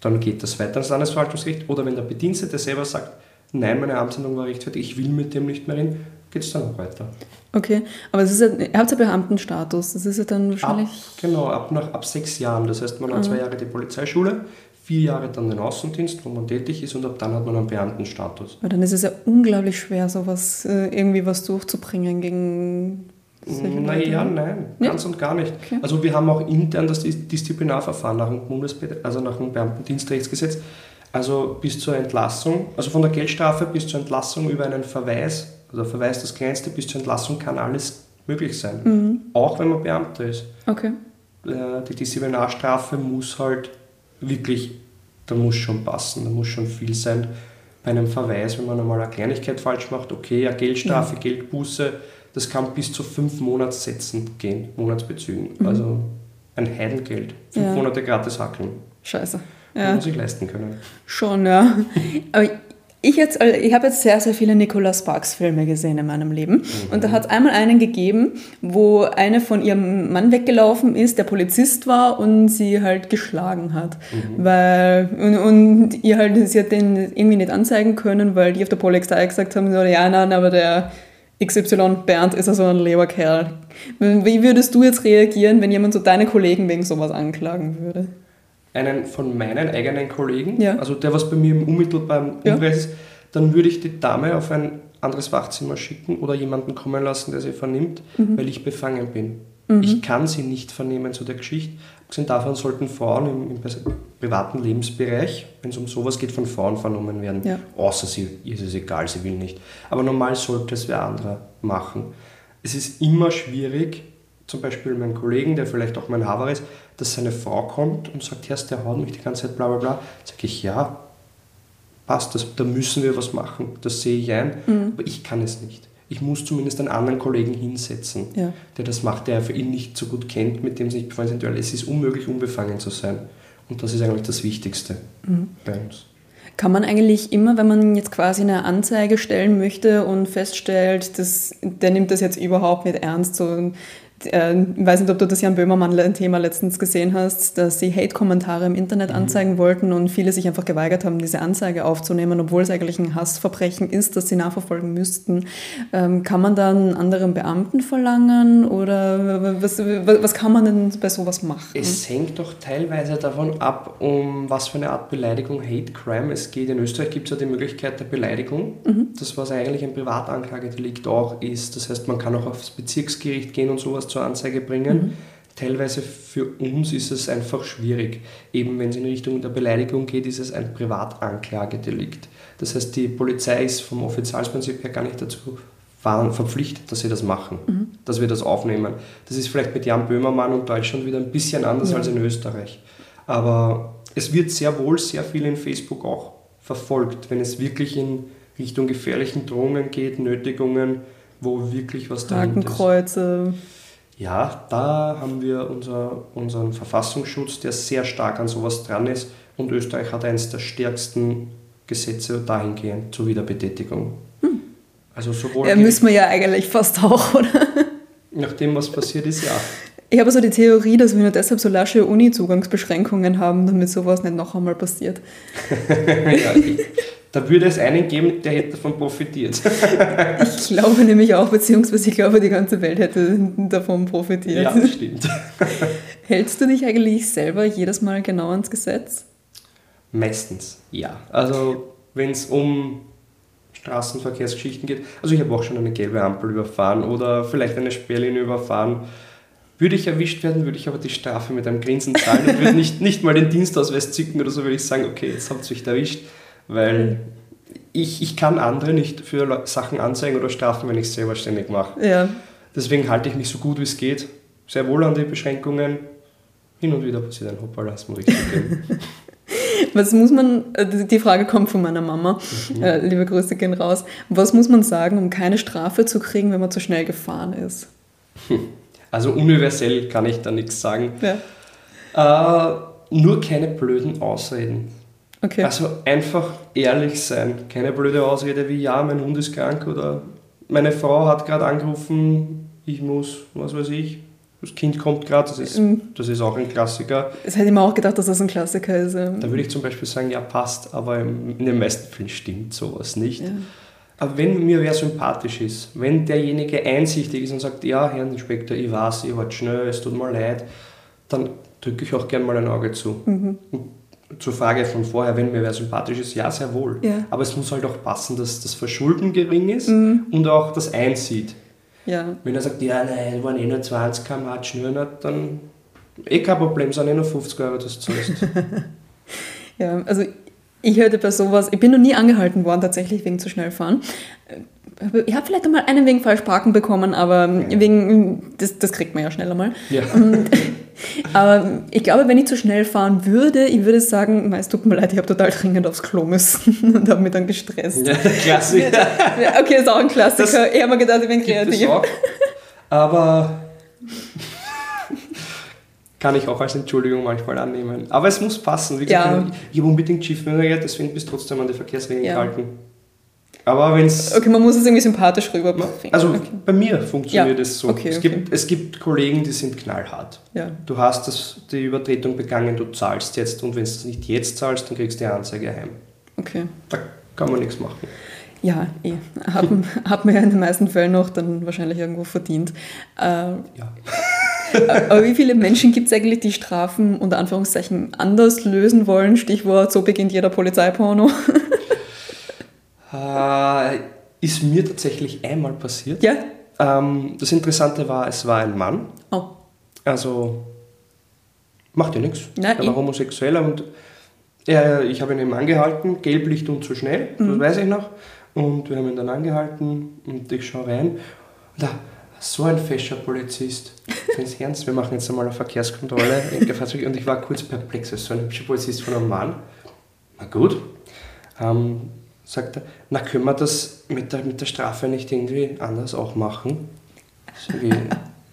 dann geht das weiter ans Landesverwaltungsgericht. Oder wenn der Bedienstete selber sagt, nein, meine Amtshandlung war rechtfertigt, ich will mit dem nicht mehr reden, geht es dann auch weiter. Okay, aber es ist ja, ihr habt ja Beamtenstatus, das ist ja dann wahrscheinlich... Ab, genau, ab, nach, ab sechs Jahren. Das heißt, man hat mhm. zwei Jahre die Polizeischule, vier Jahre dann den Außendienst, wo man tätig ist und ab dann hat man einen Beamtenstatus. Aber dann ist es ja unglaublich schwer, sowas äh, irgendwie was durchzubringen gegen naja, nein, ganz ja? und gar nicht. Okay. Also wir haben auch intern das Disziplinarverfahren nach dem, Bundesbe also nach dem Beamtendienstrechtsgesetz. Also bis zur Entlassung, also von der Geldstrafe bis zur Entlassung über einen Verweis, also Verweis das kleinste bis zur Entlassung kann alles möglich sein. Mhm. Auch wenn man Beamter ist. Okay. Äh, die Disziplinarstrafe muss halt wirklich, da muss schon passen, da muss schon viel sein. Bei einem Verweis, wenn man einmal eine Kleinigkeit falsch macht, okay, ja, Geldstrafe, ja. Geldbuße, das kann bis zu fünf Monatssätzen gehen, Monatsbezügen. Mhm. Also ein Heidengeld. Fünf ja. Monate gratis hackeln. Scheiße. Ja. Muss ich leisten können. Schon, ja. Aber ich, jetzt, also ich habe jetzt sehr, sehr viele Nicolas Sparks Filme gesehen in meinem Leben. Mhm. Und da hat es einmal einen gegeben, wo eine von ihrem Mann weggelaufen ist, der Polizist war und sie halt geschlagen hat. Mhm. Weil, und, und ihr halt, sie hat den irgendwie nicht anzeigen können, weil die auf der Polizei gesagt haben, so, ja, nein, aber der XY Bernd ist also ein Leberkerl. Wie würdest du jetzt reagieren, wenn jemand so deine Kollegen wegen sowas anklagen würde? Einen von meinen eigenen Kollegen, ja. also der, was bei mir im unmittelbaren Umkreis ja. ist, dann würde ich die Dame auf ein anderes Wachzimmer schicken oder jemanden kommen lassen, der sie vernimmt, mhm. weil ich befangen bin. Mhm. Ich kann sie nicht vernehmen zu der Geschichte. Abgesehen davon sollten Frauen im, im privaten Lebensbereich, wenn es um sowas geht, von Frauen vernommen werden. Ja. Außer sie, ist es egal, sie will nicht. Aber normal sollte es wer anderer machen. Es ist immer schwierig, zum Beispiel mein Kollegen, der vielleicht auch mein Haver ist, dass seine Frau kommt und sagt, Herr, der haut mich die ganze Zeit, bla bla bla. Sage ich, ja, passt, das, da müssen wir was machen, das sehe ich ein, mhm. aber ich kann es nicht ich muss zumindest einen anderen Kollegen hinsetzen, ja. der das macht, der er für ihn nicht so gut kennt, mit dem sie nicht befreundet sind, weil es ist unmöglich, unbefangen zu sein. Und das ist eigentlich das Wichtigste mhm. bei uns. Kann man eigentlich immer, wenn man jetzt quasi eine Anzeige stellen möchte und feststellt, dass der nimmt das jetzt überhaupt nicht ernst, so äh, ich weiß nicht, ob du das Jan Böhmermann-Thema letztens gesehen hast, dass sie Hate-Kommentare im Internet mhm. anzeigen wollten und viele sich einfach geweigert haben, diese Anzeige aufzunehmen, obwohl es eigentlich ein Hassverbrechen ist, das sie nachverfolgen müssten. Ähm, kann man dann einen anderen Beamten verlangen oder was, was kann man denn bei sowas machen? Es hängt doch teilweise davon ab, um was für eine Art Beleidigung, Hate Crime es geht. In Österreich gibt es ja die Möglichkeit der Beleidigung. Mhm. Das, was eigentlich ein Privatanklagedelikt auch ist. Das heißt, man kann auch aufs Bezirksgericht gehen und sowas zur Anzeige bringen. Mhm. Teilweise für uns ist es einfach schwierig. Eben wenn es in Richtung der Beleidigung geht, ist es ein Privatanklagedelikt. Das heißt, die Polizei ist vom Offizialsprinzip her gar nicht dazu verpflichtet, dass sie das machen, mhm. dass wir das aufnehmen. Das ist vielleicht mit Jan Böhmermann und Deutschland wieder ein bisschen anders ja. als in Österreich. Aber es wird sehr wohl sehr viel in Facebook auch verfolgt, wenn es wirklich in Richtung gefährlichen Drohungen geht, Nötigungen, wo wirklich was dahinter ist. Hakenkreuze. Ja, da haben wir unser, unseren Verfassungsschutz, der sehr stark an sowas dran ist. Und Österreich hat eines der stärksten Gesetze dahingehend zur Wiederbetätigung. Hm. Also sowohl ja, müssen wir ja eigentlich fast auch, oder? Nach dem, was passiert ist, ja. Ich habe so die Theorie, dass wir nur deshalb so lasche Uni-Zugangsbeschränkungen haben, damit sowas nicht noch einmal passiert. ja, da würde es einen geben, der hätte davon profitiert. ich glaube nämlich auch, beziehungsweise ich glaube, die ganze Welt hätte davon profitiert. Ja, das stimmt. Hältst du dich eigentlich selber jedes Mal genau ans Gesetz? Meistens, ja. Also wenn es um Straßenverkehrsgeschichten geht, also ich habe auch schon eine gelbe Ampel überfahren oder vielleicht eine Sperrlinie überfahren. Würde ich erwischt werden, würde ich aber die Strafe mit einem Grinsen zahlen und würde nicht, nicht mal den Dienstausweis zücken oder so, würde ich sagen, okay, jetzt habt ihr euch erwischt, weil ich, ich kann andere nicht für Sachen anzeigen oder strafen, wenn ich es selber ständig mache. Ja. Deswegen halte ich mich so gut wie es geht, sehr wohl an die Beschränkungen. Hin und wieder passiert ein Hoppala, das muss richtig gehen. Was muss man, äh, die Frage kommt von meiner Mama, mhm. äh, liebe Grüße gehen raus. Was muss man sagen, um keine Strafe zu kriegen, wenn man zu schnell gefahren ist? Also universell kann ich da nichts sagen. Ja. Äh, nur keine blöden Ausreden. Okay. Also einfach ehrlich sein. Keine blöde Ausrede wie, ja, mein Hund ist krank oder meine Frau hat gerade angerufen, ich muss, was weiß ich, das Kind kommt gerade, das ist, mhm. das ist auch ein Klassiker. Das hätte ich mir auch gedacht, dass das ein Klassiker ist. Da würde ich zum Beispiel sagen, ja, passt, aber in den meisten Fällen stimmt sowas nicht. Ja. Aber wenn mir wer sympathisch ist, wenn derjenige einsichtig ist und sagt, ja, Herr Inspektor, ich weiß, ich halt schnell, es tut mir leid, dann drücke ich auch gerne mal ein Auge zu. Mhm. Zur Frage von vorher, wenn mir wer sympathisch ist, ja, sehr wohl. Ja. Aber es muss halt auch passen, dass das Verschulden gering ist mhm. und auch das einsieht. Ja. Wenn er sagt, ja, nein, waren eh nur 20 km schnell, dann eh kein Problem, sind eh nur 50 Euro, das zahlst. ja, also ich hörte bei sowas, ich bin noch nie angehalten worden, tatsächlich wegen zu schnell fahren. Ich habe vielleicht einmal einen wegen falsch parken bekommen, aber wegen, das, das kriegt man ja schneller mal. Ja. Aber ich glaube, wenn ich zu schnell fahren würde, ich würde sagen, es tut mir leid, ich habe total dringend aufs Klo müssen und habe mich dann gestresst. Ja, Klassiker. okay, ist auch ein Klassiker. Das ich habe mir gedacht, ich bin kreativ. Aber kann ich auch als Entschuldigung manchmal annehmen. Aber es muss passen. Wie gesagt, ja. ich habe unbedingt Schiffführer, deswegen bist du trotzdem an die Verkehrsregeln ja. gehalten. Aber wenn es. Okay, man muss es irgendwie sympathisch rüberbringen. Also okay. bei mir funktioniert es so. Okay, es, okay. Gibt, es gibt Kollegen, die sind knallhart. Ja. Du hast das, die Übertretung begangen, du zahlst jetzt und wenn du es nicht jetzt zahlst, dann kriegst du die Anzeige heim. Okay. Da kann man nichts machen. Ja, eh. Hat, hat man ja in den meisten Fällen noch dann wahrscheinlich irgendwo verdient. Äh, ja. Aber wie viele Menschen gibt es eigentlich, die Strafen unter Anführungszeichen anders lösen wollen? Stichwort, so beginnt jeder Polizeiporno. äh, ist mir tatsächlich einmal passiert. Ja. Ähm, das Interessante war, es war ein Mann. Oh. Also macht ja nichts. Er war homosexuell und er, ich habe ihn eben angehalten, Gelblicht und zu schnell, mhm. das weiß ich noch. Und wir haben ihn dann angehalten und ich schaue rein. Da, so ein fescher Polizist. Ganz ernst, wir machen jetzt einmal eine Verkehrskontrolle und ich war kurz perplex, so ein hübscher Polizist von einem Mann. Na gut. Ähm, sagt er, na können wir das mit der, mit der Strafe nicht irgendwie anders auch machen? Wie,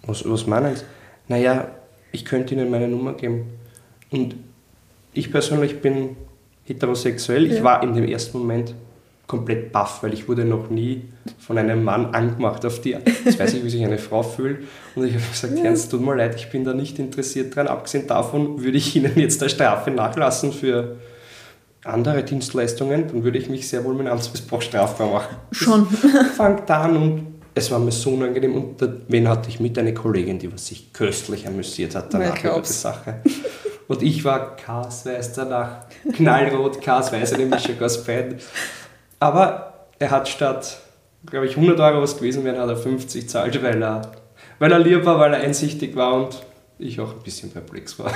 was, was meinen Sie? Naja, ich könnte Ihnen meine Nummer geben. Und ich persönlich bin heterosexuell. Ja. Ich war in dem ersten Moment komplett baff, weil ich wurde noch nie von einem Mann angemacht auf die. Jetzt weiß ich, wie sich eine Frau fühlt. Und ich habe gesagt, ja. es tut mir leid, ich bin da nicht interessiert dran. Abgesehen davon würde ich Ihnen jetzt der Strafe nachlassen für andere Dienstleistungen, dann würde ich mich sehr wohl mit Amtsmissbrauch strafbar machen. Schon. Fangt an und es war mir so unangenehm. Und wen hatte ich mit? Eine Kollegin, die was sich köstlich amüsiert hat danach über die Sache. Und ich war kasweiß danach. Knallrot, kasweiß, eine Mischung aus beiden. Aber er hat statt, glaube ich, 100 Euro was gewesen wären, hat er 50 zahlt, weil er, weil er lieb war, weil er einsichtig war und ich auch ein bisschen perplex war.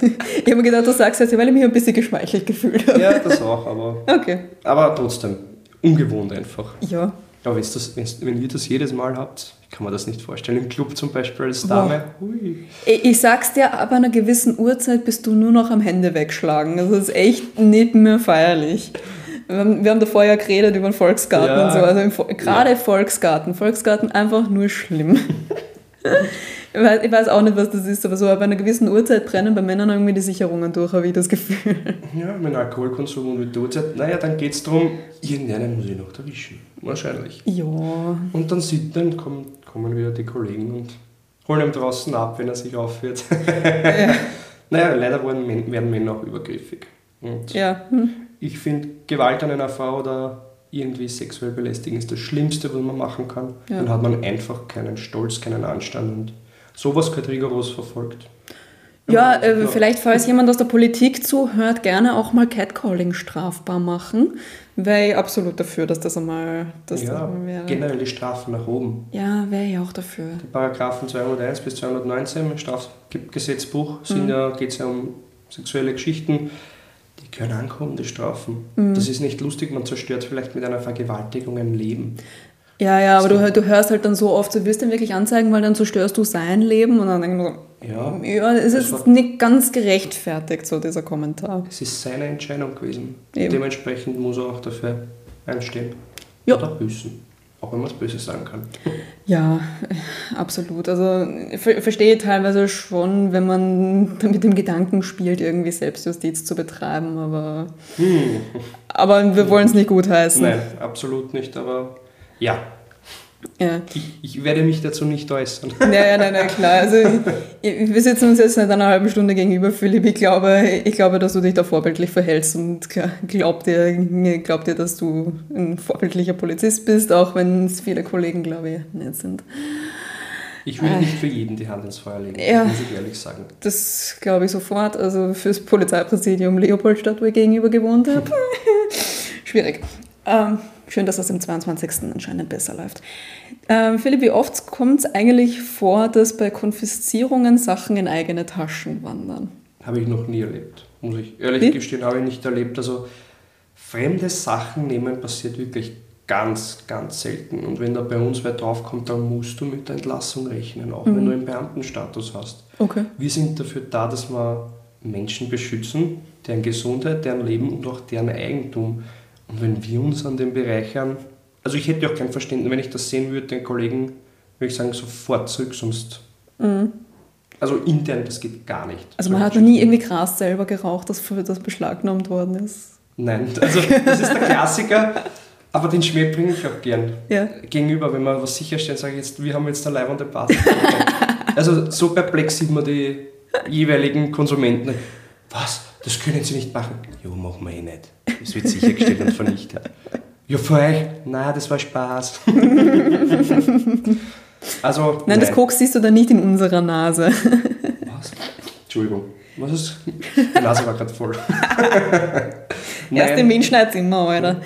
ich habe mir gedacht, du sagst jetzt, weil ich mich ein bisschen geschmeichelt gefühlt habe. Ja, das auch, aber, okay. aber trotzdem ungewohnt einfach. Ja. Aber das, wenn ihr das jedes Mal habt, kann man das nicht vorstellen. Im Club zum Beispiel als Dame. Ui. Ich sag's dir, ab einer gewissen Uhrzeit bist du nur noch am Hände wegschlagen. Also das ist echt nicht mehr feierlich. Wir haben, wir haben davor ja geredet über den Volksgarten ja. und so. Also gerade ja. Volksgarten. Volksgarten einfach nur schlimm. ich, weiß, ich weiß auch nicht, was das ist, aber so ab einer gewissen Uhrzeit brennen bei Männern irgendwie die Sicherungen durch, habe ich das Gefühl. Ja, mit Alkoholkonsum und mit der Uhrzeit, naja, dann geht es darum, irgendeinen muss ich noch erwischen. Wahrscheinlich. Ja. Und dann, sieht, dann kommen, kommen wieder die Kollegen und holen ihn draußen ab, wenn er sich aufführt. ja. Naja, leider werden, werden Männer auch übergriffig. Und ja. Hm ich finde, Gewalt an einer Frau oder irgendwie sexuell belästigen ist das Schlimmste, was man machen kann. Ja. Dann hat man einfach keinen Stolz, keinen Anstand und sowas gehört rigoros verfolgt. Ja, äh, vielleicht, falls jemand aus der Politik zuhört, gerne auch mal Catcalling strafbar machen. Wäre ich absolut dafür, dass das einmal, dass ja, das einmal wäre. generell die Strafen nach oben. Ja, wäre ich auch dafür. Die Paragraphen 201 bis 219 im Strafgesetzbuch Mhm. sind ja, geht es ja um sexuelle Geschichten. Die können ankommen, die Strafen. Mhm. Das ist nicht lustig, man zerstört vielleicht mit einer Vergewaltigung ein Leben. Ja, ja, aber du, du hörst halt dann so oft, du wirst ihn wirklich anzeigen, weil dann zerstörst du sein Leben und dann denken wir Ja, so, ja, es das ist war- nicht ganz gerechtfertigt, so dieser Kommentar. es ist seine Entscheidung gewesen. Dementsprechend muss er auch dafür einstehen. Ja. Oder büßen. Auch wenn man es böse sagen kann. Ja, äh, absolut. Also ich ver verstehe teilweise schon, wenn man mit dem Gedanken spielt, irgendwie Selbstjustiz zu betreiben, aber, aber wir wollen es nicht gutheißen. Nein, absolut nicht, aber ja, Ja. ich, ich werde mich dazu nicht äußern. Ja, nein, nein, klar. Also, ich, wir sitzen uns jetzt seit einer halben Stunde gegenüber, Philipp. Ich glaube, ich glaube, dass du dich da vorbildlich verhältst und glaub dir, glaub dir, dass du ein vorbildlicher Polizist bist, auch wenn es viele Kollegen, glaube ich, nicht sind. Ich will nicht für jeden die Hand ins Feuer legen, Ja. muss ich ehrlich sagen. Das glaube ich sofort. Also fürs Polizeipräsidium Leopoldstadt, wo ich gegenüber gewohnt habe. Schwierig. Ähm, schön, dass das im 22. anscheinend besser läuft. Ähm, Philipp, wie oft kommt es eigentlich vor, dass bei Konfiszierungen Sachen in eigene Taschen wandern? Habe ich noch nie erlebt, muss ich ehrlich Wie? gestehen, habe ich nicht erlebt. Also fremde Sachen nehmen passiert wirklich ganz, ganz selten. Und wenn da bei uns wer draufkommt, dann musst du mit der Entlassung rechnen, auch wenn du einen Beamtenstatus hast. Okay. Wir sind dafür da, dass wir Menschen beschützen, deren Gesundheit, deren Leben und auch deren Eigentum. Und wenn wir uns an den Bereich an, also ich hätte auch kein Verständnis, wenn ich das sehen würde, den Kollegen, würde ich sagen, sofort zurück, sonst. Also intern, das geht gar nicht. Also man hat noch nie irgendwie Gras selber geraucht, das das beschlagnahmt worden ist. Nein, also das ist der Klassiker, aber den Schmäh bringe ich auch gern. Ja. Gegenüber, wenn wir was sicherstellen, sage ich jetzt, wir haben jetzt eine leibende Party. also so perplex sieht man die jeweiligen Konsumenten. Was? Das können Sie nicht machen. Jo, machen wir eh nicht. Das wird sichergestellt und vernichtet. Ja, für euch? Nein, das war Spaß. also, Nein, das Koks siehst du dann nicht in unserer Nase. Was? Entschuldigung. Was ist? Die Nase war gerade voll. Erst den Wind schneid's immer, Alter.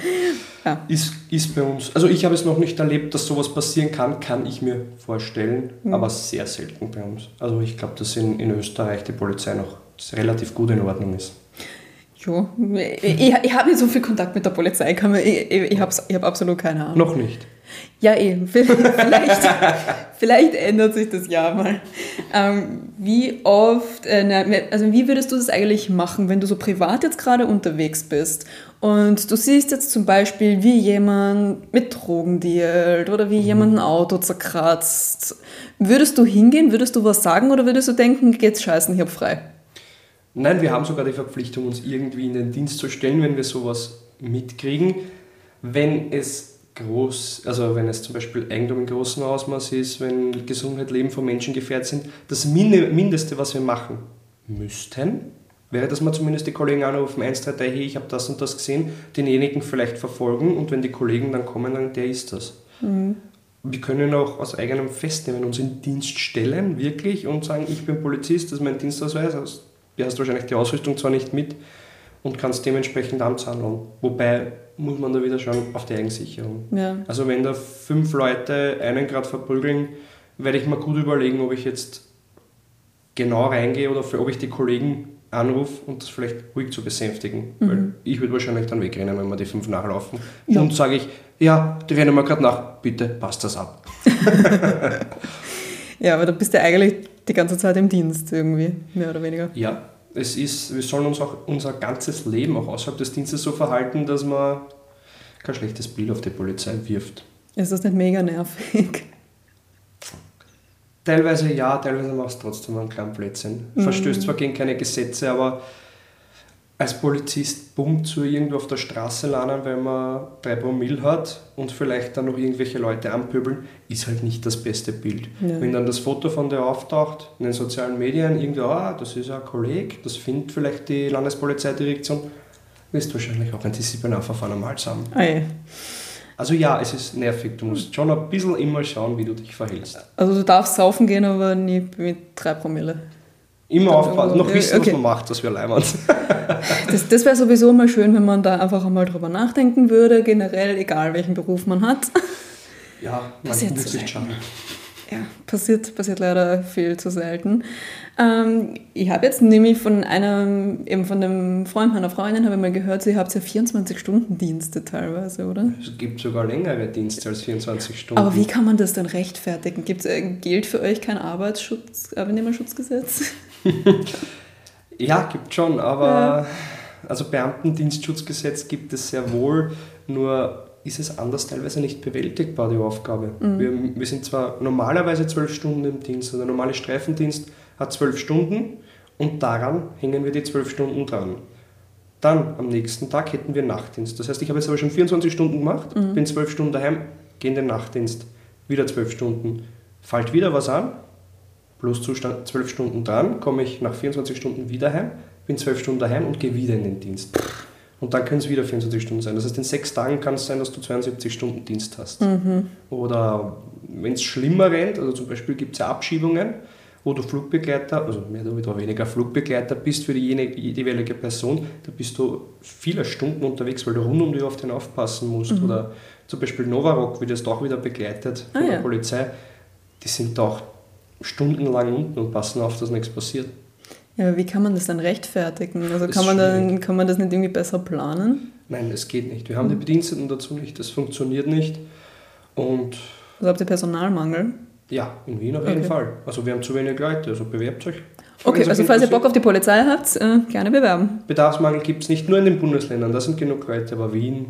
Ja. Ist, ist bei uns, also ich habe es noch nicht erlebt, dass sowas passieren kann, kann ich mir vorstellen, aber sehr selten bei uns. Also ich glaube, dass in, in Österreich die Polizei noch relativ gut in Ordnung ist. Jo. Ich, ich habe nicht so viel Kontakt mit der Polizei, kann man, ich, ich, ich habe hab absolut keine Ahnung. Noch nicht. Ja, eben. Vielleicht, vielleicht ändert sich das ja mal. Ähm, wie oft, äh, na, also wie würdest du das eigentlich machen, wenn du so privat jetzt gerade unterwegs bist und du siehst jetzt zum Beispiel, wie jemand mit Drogen dealt oder wie jemand ein Auto zerkratzt. Würdest du hingehen, würdest du was sagen oder würdest du denken, geht's scheißen, ich hab frei? Nein, wir haben sogar die Verpflichtung, uns irgendwie in den Dienst zu stellen, wenn wir sowas mitkriegen. Wenn es groß, also wenn es zum Beispiel Eigentum in großem Ausmaß ist, wenn Gesundheit, Leben von Menschen gefährdet sind, das Minde- Mindeste, was wir machen müssten, wäre, dass wir zumindest die Kollegen anrufen, 133, hey, ich habe das und das gesehen, denjenigen vielleicht verfolgen und wenn die Kollegen dann kommen, dann der ist das. Wir können auch aus eigenem Festnehmen uns in Dienst stellen, wirklich, und sagen, ich bin Polizist, das ist mein Dienstausweis. Du hast wahrscheinlich die Ausrüstung zwar nicht mit und kannst dementsprechend amtshandeln. Wobei muss man da wieder schauen auf die Eigensicherung. Ja. Also wenn da fünf Leute einen gerade verprügeln, werde ich mal gut überlegen, ob ich jetzt genau reingehe oder für, ob ich die Kollegen anrufe und das vielleicht ruhig zu besänftigen. Weil ich würde wahrscheinlich dann wegrennen, wenn wir die fünf nachlaufen. Ja. Und sage ich, ja, die rennen mir gerade nach, bitte passt das ab. Ja, aber da bist du eigentlich die ganze Zeit im Dienst irgendwie, mehr oder weniger. Ja, es ist, wir sollen uns auch unser ganzes Leben auch außerhalb des Dienstes so verhalten, dass man kein schlechtes Bild auf die Polizei wirft. Ist das nicht mega nervig? Teilweise ja, teilweise machst du trotzdem einen kleinen Blödsinn. Verstößt zwar gegen keine Gesetze, aber als Polizist bumm zu irgendwo auf der Straße landen, weil man drei Promille hat und vielleicht dann noch irgendwelche Leute anpöbeln, ist halt nicht das beste Bild. Ja. Wenn dann das Foto von dir auftaucht in den sozialen Medien, irgendwo, ah, das ist ein Kollege, das findet vielleicht die Landespolizeidirektion, wirst du wahrscheinlich auch ein Disziplinarverfahren am Hals haben. Ah, ja. Also ja, es ist nervig. Du musst schon ein bisschen immer schauen, wie du dich verhältst. Also du darfst saufen gehen, aber nie mit drei Promille. Immer Dann aufpassen, noch wissen, okay. was man macht, das wäre leimend. Das, das wäre sowieso mal schön, wenn man da einfach einmal drüber nachdenken würde, generell, egal welchen Beruf man hat. Ja, man muss selten. schaden. Ja, passiert, passiert leider viel zu selten. Ähm, ich habe jetzt nämlich von einem, eben von einem Freund meiner Freundin, habe ich mal gehört, sie habt ja 24-Stunden-Dienste teilweise, oder? Es gibt sogar längere Dienste als 24 Stunden. Aber wie kann man das denn rechtfertigen? Gibt's, äh, gilt für euch kein Arbeitsschutz, Arbeitnehmerschutzgesetz? Ja, gibt schon, aber also Beamtendienstschutzgesetz gibt es sehr wohl, nur ist es anders teilweise nicht bewältigbar, die Aufgabe. Wir, wir sind zwar normalerweise zwölf Stunden im Dienst, also der normale Streifendienst hat zwölf Stunden und daran hängen wir die zwölf Stunden dran. Dann am nächsten Tag hätten wir Nachtdienst. Das heißt, ich habe jetzt aber schon 24 Stunden gemacht, bin zwölf Stunden daheim, gehe in den Nachtdienst, wieder zwölf Stunden. Fällt wieder was an, plus Zustand 12 Stunden dran, komme ich nach 24 Stunden wieder heim, bin 12 Stunden daheim und gehe wieder in den Dienst. Und dann können es wieder 24 Stunden sein. Das heißt, in sechs Tagen kann es sein, dass du 72 Stunden Dienst hast. Oder wenn es schlimmer rennt, also zum Beispiel gibt es ja Abschiebungen, wo du Flugbegleiter, also mehr oder weniger Flugbegleiter bist für die jeweilige Person, da bist du viele Stunden unterwegs, weil du rund um die auf den aufpassen musst. Oder zum Beispiel Novarock, wie das doch wieder begleitet von Ah, der ja. Polizei, die sind da auch stundenlang unten und passen auf, dass nichts passiert. Ja, aber wie kann man das dann rechtfertigen? Also kann man, dann, kann man das nicht irgendwie besser planen? Nein, es geht nicht. Wir haben die Bediensteten dazu nicht, das funktioniert nicht. Und Also habt ihr Personalmangel? ja, in Wien auf jeden Okay. Fall. Also wir haben zu wenig Leute, also bewerbt euch. Okay, also falls ihr. Bock auf die Polizei habt, äh, gerne bewerben. Bedarfsmangel gibt es nicht nur in den Bundesländern, da sind genug Leute, aber Wien,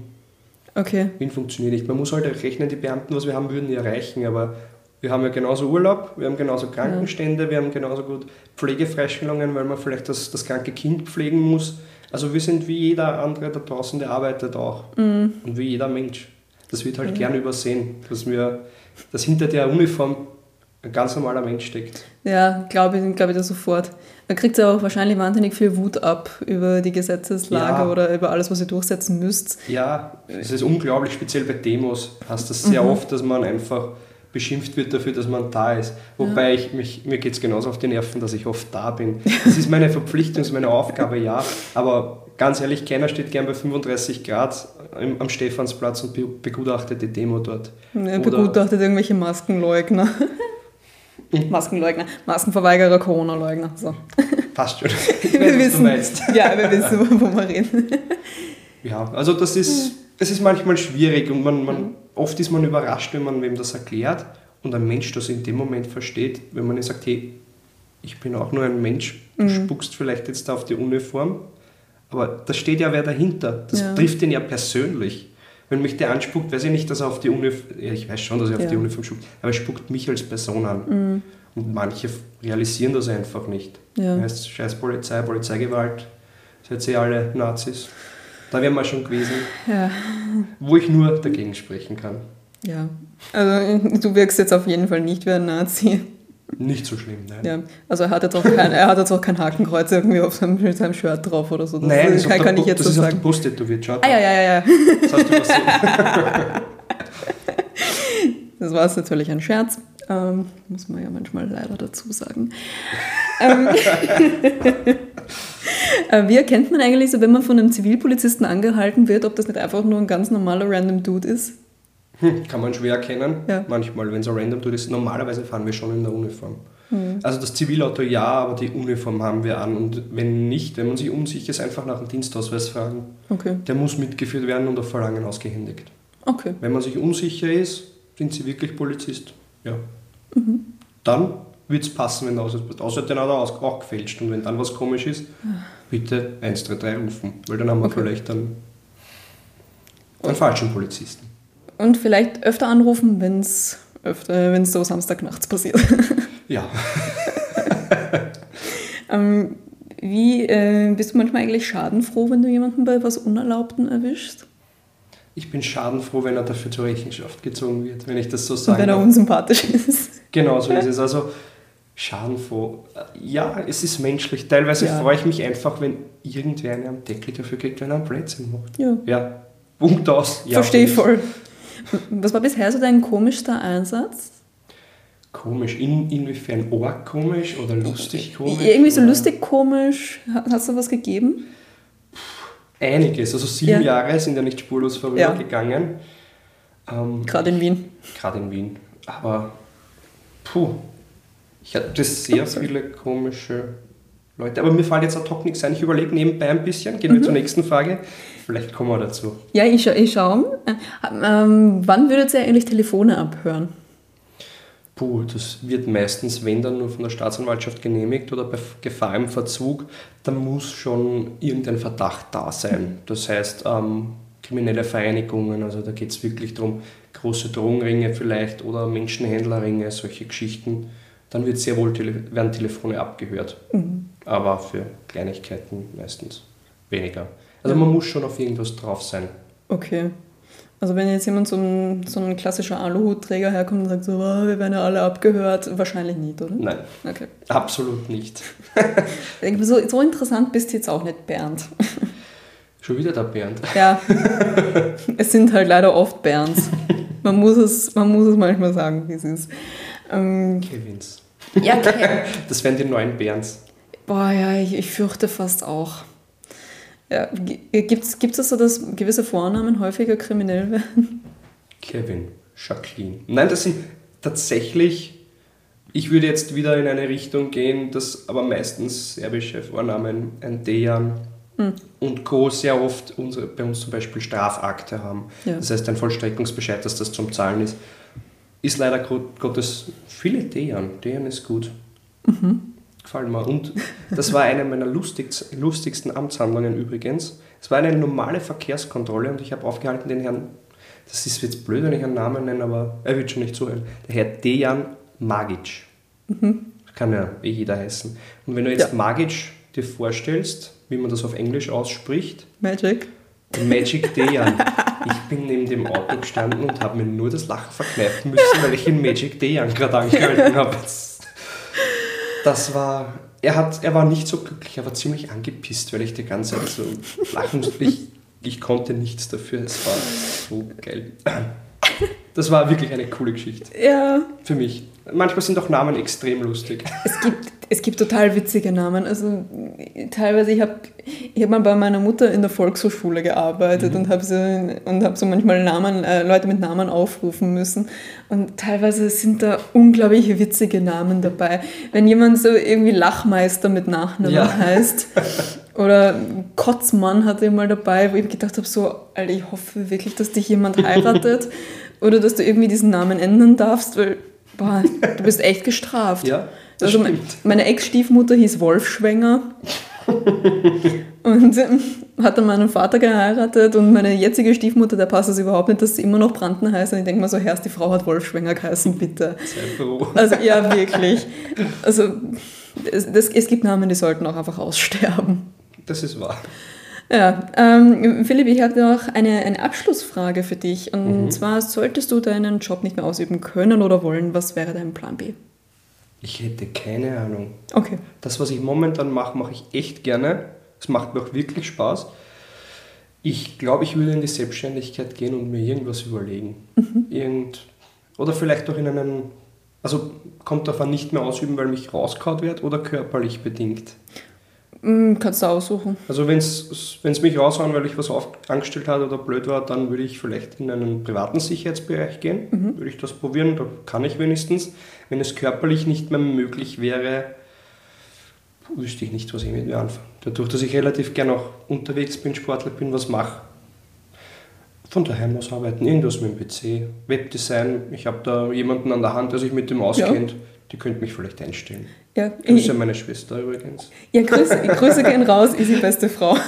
Okay. Wien funktioniert nicht. Man muss halt rechnen, die Beamten, was wir haben, würden die erreichen, aber wir haben ja genauso Urlaub, wir haben genauso Krankenstände, wir haben genauso gut Pflegefreistellungen, weil man vielleicht das, das kranke Kind pflegen muss. Also wir sind wie jeder andere da draußen, der arbeitet auch. Und wie jeder Mensch. Das wird halt gern übersehen, dass, wir, dass hinter der Uniform ein ganz normaler Mensch steckt. Ja, glaube ich, glaub ich das sofort. Da kriegt ihr auch wahrscheinlich wahnsinnig viel Wut ab über die Gesetzeslage Ja. oder über alles, was ihr durchsetzen müsst. Ja, es ist unglaublich, speziell bei Demos hast das sehr oft, dass man einfach beschimpft wird dafür, dass man da ist. Wobei ich mich, mir geht es genauso auf die Nerven, dass ich oft da bin. Das ist meine Verpflichtung, ist meine Aufgabe, ja. Aber ganz ehrlich, keiner steht gern bei 35 Grad im, am Stephansplatz und be- begutachtet die Demo dort. Ja, Oder- begutachtet irgendwelche Maskenleugner. Maskenleugner, Maskenverweigerer, Corona-Leugner. So. Passt schon. Ich weiß, was du meinst. Ja, wir wissen, wovon wir reden. Ja, also das ist, es ist manchmal schwierig und man, man, oft ist man überrascht, wenn man wem das erklärt und ein Mensch das in dem Moment versteht, wenn man ihm sagt, hey, ich bin auch nur ein Mensch, du spuckst vielleicht jetzt da auf die Uniform, aber da steht ja wer dahinter, das Ja. trifft ihn ja persönlich. Wenn mich der anspuckt, weiß ich nicht, dass er auf die Uniform, ja, ich weiß schon, dass er auf Ja. die Uniform spuckt, aber er spuckt mich als Person an. Und manche realisieren das einfach nicht. Ja. Heißt scheiß Polizei, Polizeigewalt, seid ihr alle Nazis. Da wären wir schon gewesen, Ja. wo ich nur dagegen sprechen kann. ja. Also, du wirkst jetzt auf jeden Fall nicht wie ein Nazi. Nicht so schlimm, nein. Ja. Also, er hat jetzt auch kein, er hat jetzt auch kein Hakenkreuz irgendwie auf seinem, mit seinem Shirt drauf oder so. Das Nein, das, kann, kann ich jetzt das so ist auf der sagen. Brust tätowiert, schaut. Ah, ja, ja, ja, ja. Das hast du übersehen. Das war jetzt natürlich ein Scherz. Ähm, muss man ja manchmal leider dazu sagen. ähm, äh, wie erkennt man eigentlich so, wenn man von einem Zivilpolizisten angehalten wird, ob das nicht einfach nur ein ganz normaler random Dude ist? Hm, Kann man schwer erkennen. Ja. Manchmal, wenn es ein random tut ist. Normalerweise fahren wir schon in der Uniform. Mhm. Also das Zivilauto ja, aber die Uniform haben wir an. Und wenn nicht, wenn man sich unsicher ist, einfach nach dem Dienstausweis fragen. Okay, Der muss mitgeführt werden und auf Verlangen ausgehändigt. okay. Wenn man sich unsicher ist, sind sie wirklich Polizist. Ja. Mhm. Dann wird es passen, wenn Ausweis passt. Außer den hat er auch gefälscht. Und wenn dann was komisch ist, bitte 133 rufen. Weil dann haben wir Okay. vielleicht einen, einen falschen Polizisten. Und vielleicht öfter anrufen, wenn es wenn es so samstagnachts passiert. Ja. ähm, wie äh, bist du manchmal eigentlich schadenfroh, wenn du jemanden bei was Unerlaubten erwischst? Ich bin schadenfroh, wenn er dafür zur Rechenschaft gezogen wird, wenn ich das so Und sagen wenn er unsympathisch ist? Genau so ist es. Also schadenfroh. Ja, es ist menschlich. Teilweise Ja. freue ich mich einfach, wenn irgendwer einen am Deckel dafür kriegt, wenn er einen Blödsinn macht. Ja. Ja. Punkt aus. Ja, Verstehe voll. Was war bisher so dein komischster Einsatz? Komisch. In, inwiefern arg komisch oder lustig komisch? Irgendwie so lustig komisch. Hast du was gegeben? Einiges. Also sieben Ja. Jahre sind ja nicht spurlos vorübergegangen. Ähm, Gerade in Wien. Gerade in Wien. Aber puh, ich hatte sehr viele komische Leute. Aber mir fällt jetzt ad hoc nichts ein. Ich überlege nebenbei ein bisschen. Gehen wir zur nächsten Frage. Vielleicht kommen wir dazu. Ja, ich, scha ich schaue. Äh, ähm, wann würdet ihr eigentlich Telefone abhören? Puh, das wird meistens, wenn dann nur von der Staatsanwaltschaft genehmigt oder bei Gefahr im Verzug, dann muss schon irgendein Verdacht da sein. Das heißt, ähm, kriminelle Vereinigungen, also da geht es wirklich darum, große Drogenringe vielleicht oder Menschenhändlerringe, solche Geschichten. Dann wird sehr wohl tele werden Telefone abgehört. Aber für Kleinigkeiten meistens weniger. Also man muss schon auf irgendwas drauf sein. Okay. Also wenn jetzt jemand so ein, so ein klassischer Aluhutträger herkommt und sagt so, "Oh, wir werden ja alle abgehört, wahrscheinlich nicht, oder? Nein, Okay. absolut nicht. So, so interessant bist du jetzt auch nicht, Bernd. Schon wieder der Bernd. Ja, es sind halt leider oft Bernds. Man muss es, man muss es manchmal sagen, wie es ist. Ähm, Kevins. ja, okay. Das wären die neuen Bärens. Boah, ja, ich, ich fürchte fast auch. Ja, Gibt es gibt's so, dass gewisse Vornamen häufiger kriminell werden? Kevin, Jacqueline. Nein, das sind tatsächlich, ich würde jetzt wieder in eine Richtung gehen, dass aber meistens serbische Vornamen, ein Dejan und Co. sehr oft unsere, bei uns zum Beispiel Strafakte haben. Ja. Das heißt, ein Vollstreckungsbescheid, dass das zum Zahlen ist. Ist leider Gottes viele Dejan. Dejan ist gut. Gefallen mir. Und das war eine meiner lustigst, lustigsten Amtshandlungen übrigens. Es war eine normale Verkehrskontrolle und ich habe aufgehalten den Herrn, das ist jetzt blöd, wenn ich einen Namen nenne, aber er wird schon nicht zuhören, der Herr Dejan Magic. Kann ja eh jeder heißen. Und wenn du jetzt Ja. Magic dir vorstellst, wie man das auf Englisch ausspricht, Magic? Magic Dejan. Ich bin neben dem Auto gestanden und habe mir nur das Lachen verkneifen müssen, weil ich ihn Magic Dejan gerade angehalten habe. Das, war. Er, hat, er war nicht so glücklich, er war ziemlich angepisst, weil ich die ganze Zeit so lachen musste. Ich, ich konnte nichts dafür, es war so geil. Das war wirklich eine coole Geschichte Ja, für mich. Manchmal sind auch Namen extrem lustig. es gibt, es gibt total witzige Namen. Also teilweise, ich habe ich hab mal bei meiner Mutter in der Volkshochschule gearbeitet und habe so, und hab so manchmal Namen, äh, Leute mit Namen aufrufen müssen. Und teilweise sind da unglaublich witzige Namen dabei. Wenn jemand so irgendwie Lachmeister mit Nachnamen Ja. heißt. Oder Kotzmann hatte ich mal dabei, wo ich gedacht habe, so, Alter, ich hoffe wirklich, dass dich jemand heiratet oder dass du irgendwie diesen Namen ändern darfst, weil, boah, du bist echt gestraft. Ja, das Also stimmt. meine Ex-Stiefmutter hieß Wolfschwenger und ähm, hat dann meinen Vater geheiratet und meine jetzige Stiefmutter, der passt es überhaupt nicht, dass sie immer noch Brandner heißt und ich denke mal so, Herrst, die Frau hat Wolfschwenger geheißen, bitte. Sei froh. Also ja, wirklich. Also es, das, es gibt Namen, die sollten auch einfach aussterben. Das ist wahr. Ja, ähm, Philipp, ich habe noch eine, eine Abschlussfrage für dich. Und Mhm. zwar, solltest du deinen Job nicht mehr ausüben können oder wollen, was wäre dein Plan B? Ich hätte keine Ahnung. Okay. Das, was ich momentan mache, mache ich echt gerne. Es macht mir auch wirklich Spaß. Ich glaube, ich würde in die Selbstständigkeit gehen und mir irgendwas überlegen. Irgend, oder vielleicht auch in einen, also kommt davon nicht mehr ausüben, weil mich rausgehauen wird oder körperlich bedingt. Mm, Kannst du aussuchen. Also wenn es mich raushauen, weil ich was angestellt habe oder blöd war, dann würde ich vielleicht in einen privaten Sicherheitsbereich gehen. Würde ich das probieren, da kann ich wenigstens. Wenn es körperlich nicht mehr möglich wäre, wüsste ich nicht, was ich mit mir anfange. Dadurch, dass ich relativ gern auch unterwegs bin, Sportler bin, was mache. Von daheim aus arbeiten, irgendwas mit dem PC, Webdesign. Ich habe da jemanden an der Hand, der sich mit dem auskennt. Die könnte mich vielleicht einstellen. Ja, ist ich, ja meine Schwester übrigens. ja Grüße, Grüße gehen raus, ist die beste Frau.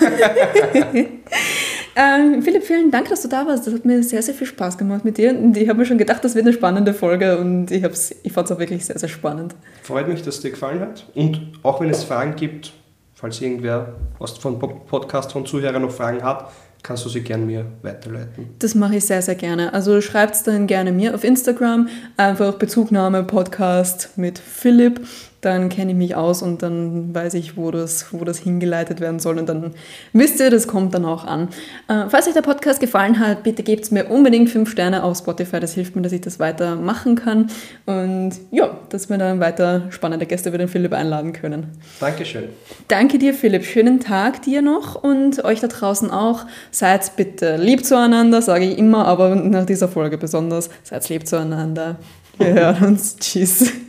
ähm, Philipp, vielen Dank, dass du da warst. Das hat mir sehr, sehr viel Spaß gemacht mit dir. Und ich habe mir schon gedacht, das wird eine spannende Folge und ich, ich fand es auch wirklich sehr, sehr spannend. Freut mich, dass es dir gefallen hat. Und auch wenn es Fragen gibt, falls irgendwer aus von Podcast von Zuhörern noch Fragen hat, kannst du sie gern mir weiterleiten. Das mache ich sehr, sehr gerne. Also schreibt es dann gerne mir auf Instagram, einfach Bezugnahme Podcast mit Philipp dann kenne ich mich aus und dann weiß ich, wo das, wo das hingeleitet werden soll und dann wisst ihr, das kommt dann auch an. Äh, falls euch der Podcast gefallen hat, bitte gebt mir unbedingt fünf Sterne auf Spotify, das hilft mir, dass ich das weiter machen kann und ja, dass wir dann weiter spannende Gäste über den Philipp einladen können. Dankeschön. Danke dir, Philipp. Schönen Tag dir noch und euch da draußen auch. Seid bitte lieb zueinander, sage ich immer, aber nach dieser Folge besonders. Seid lieb zueinander. Wir hören uns. Tschüss.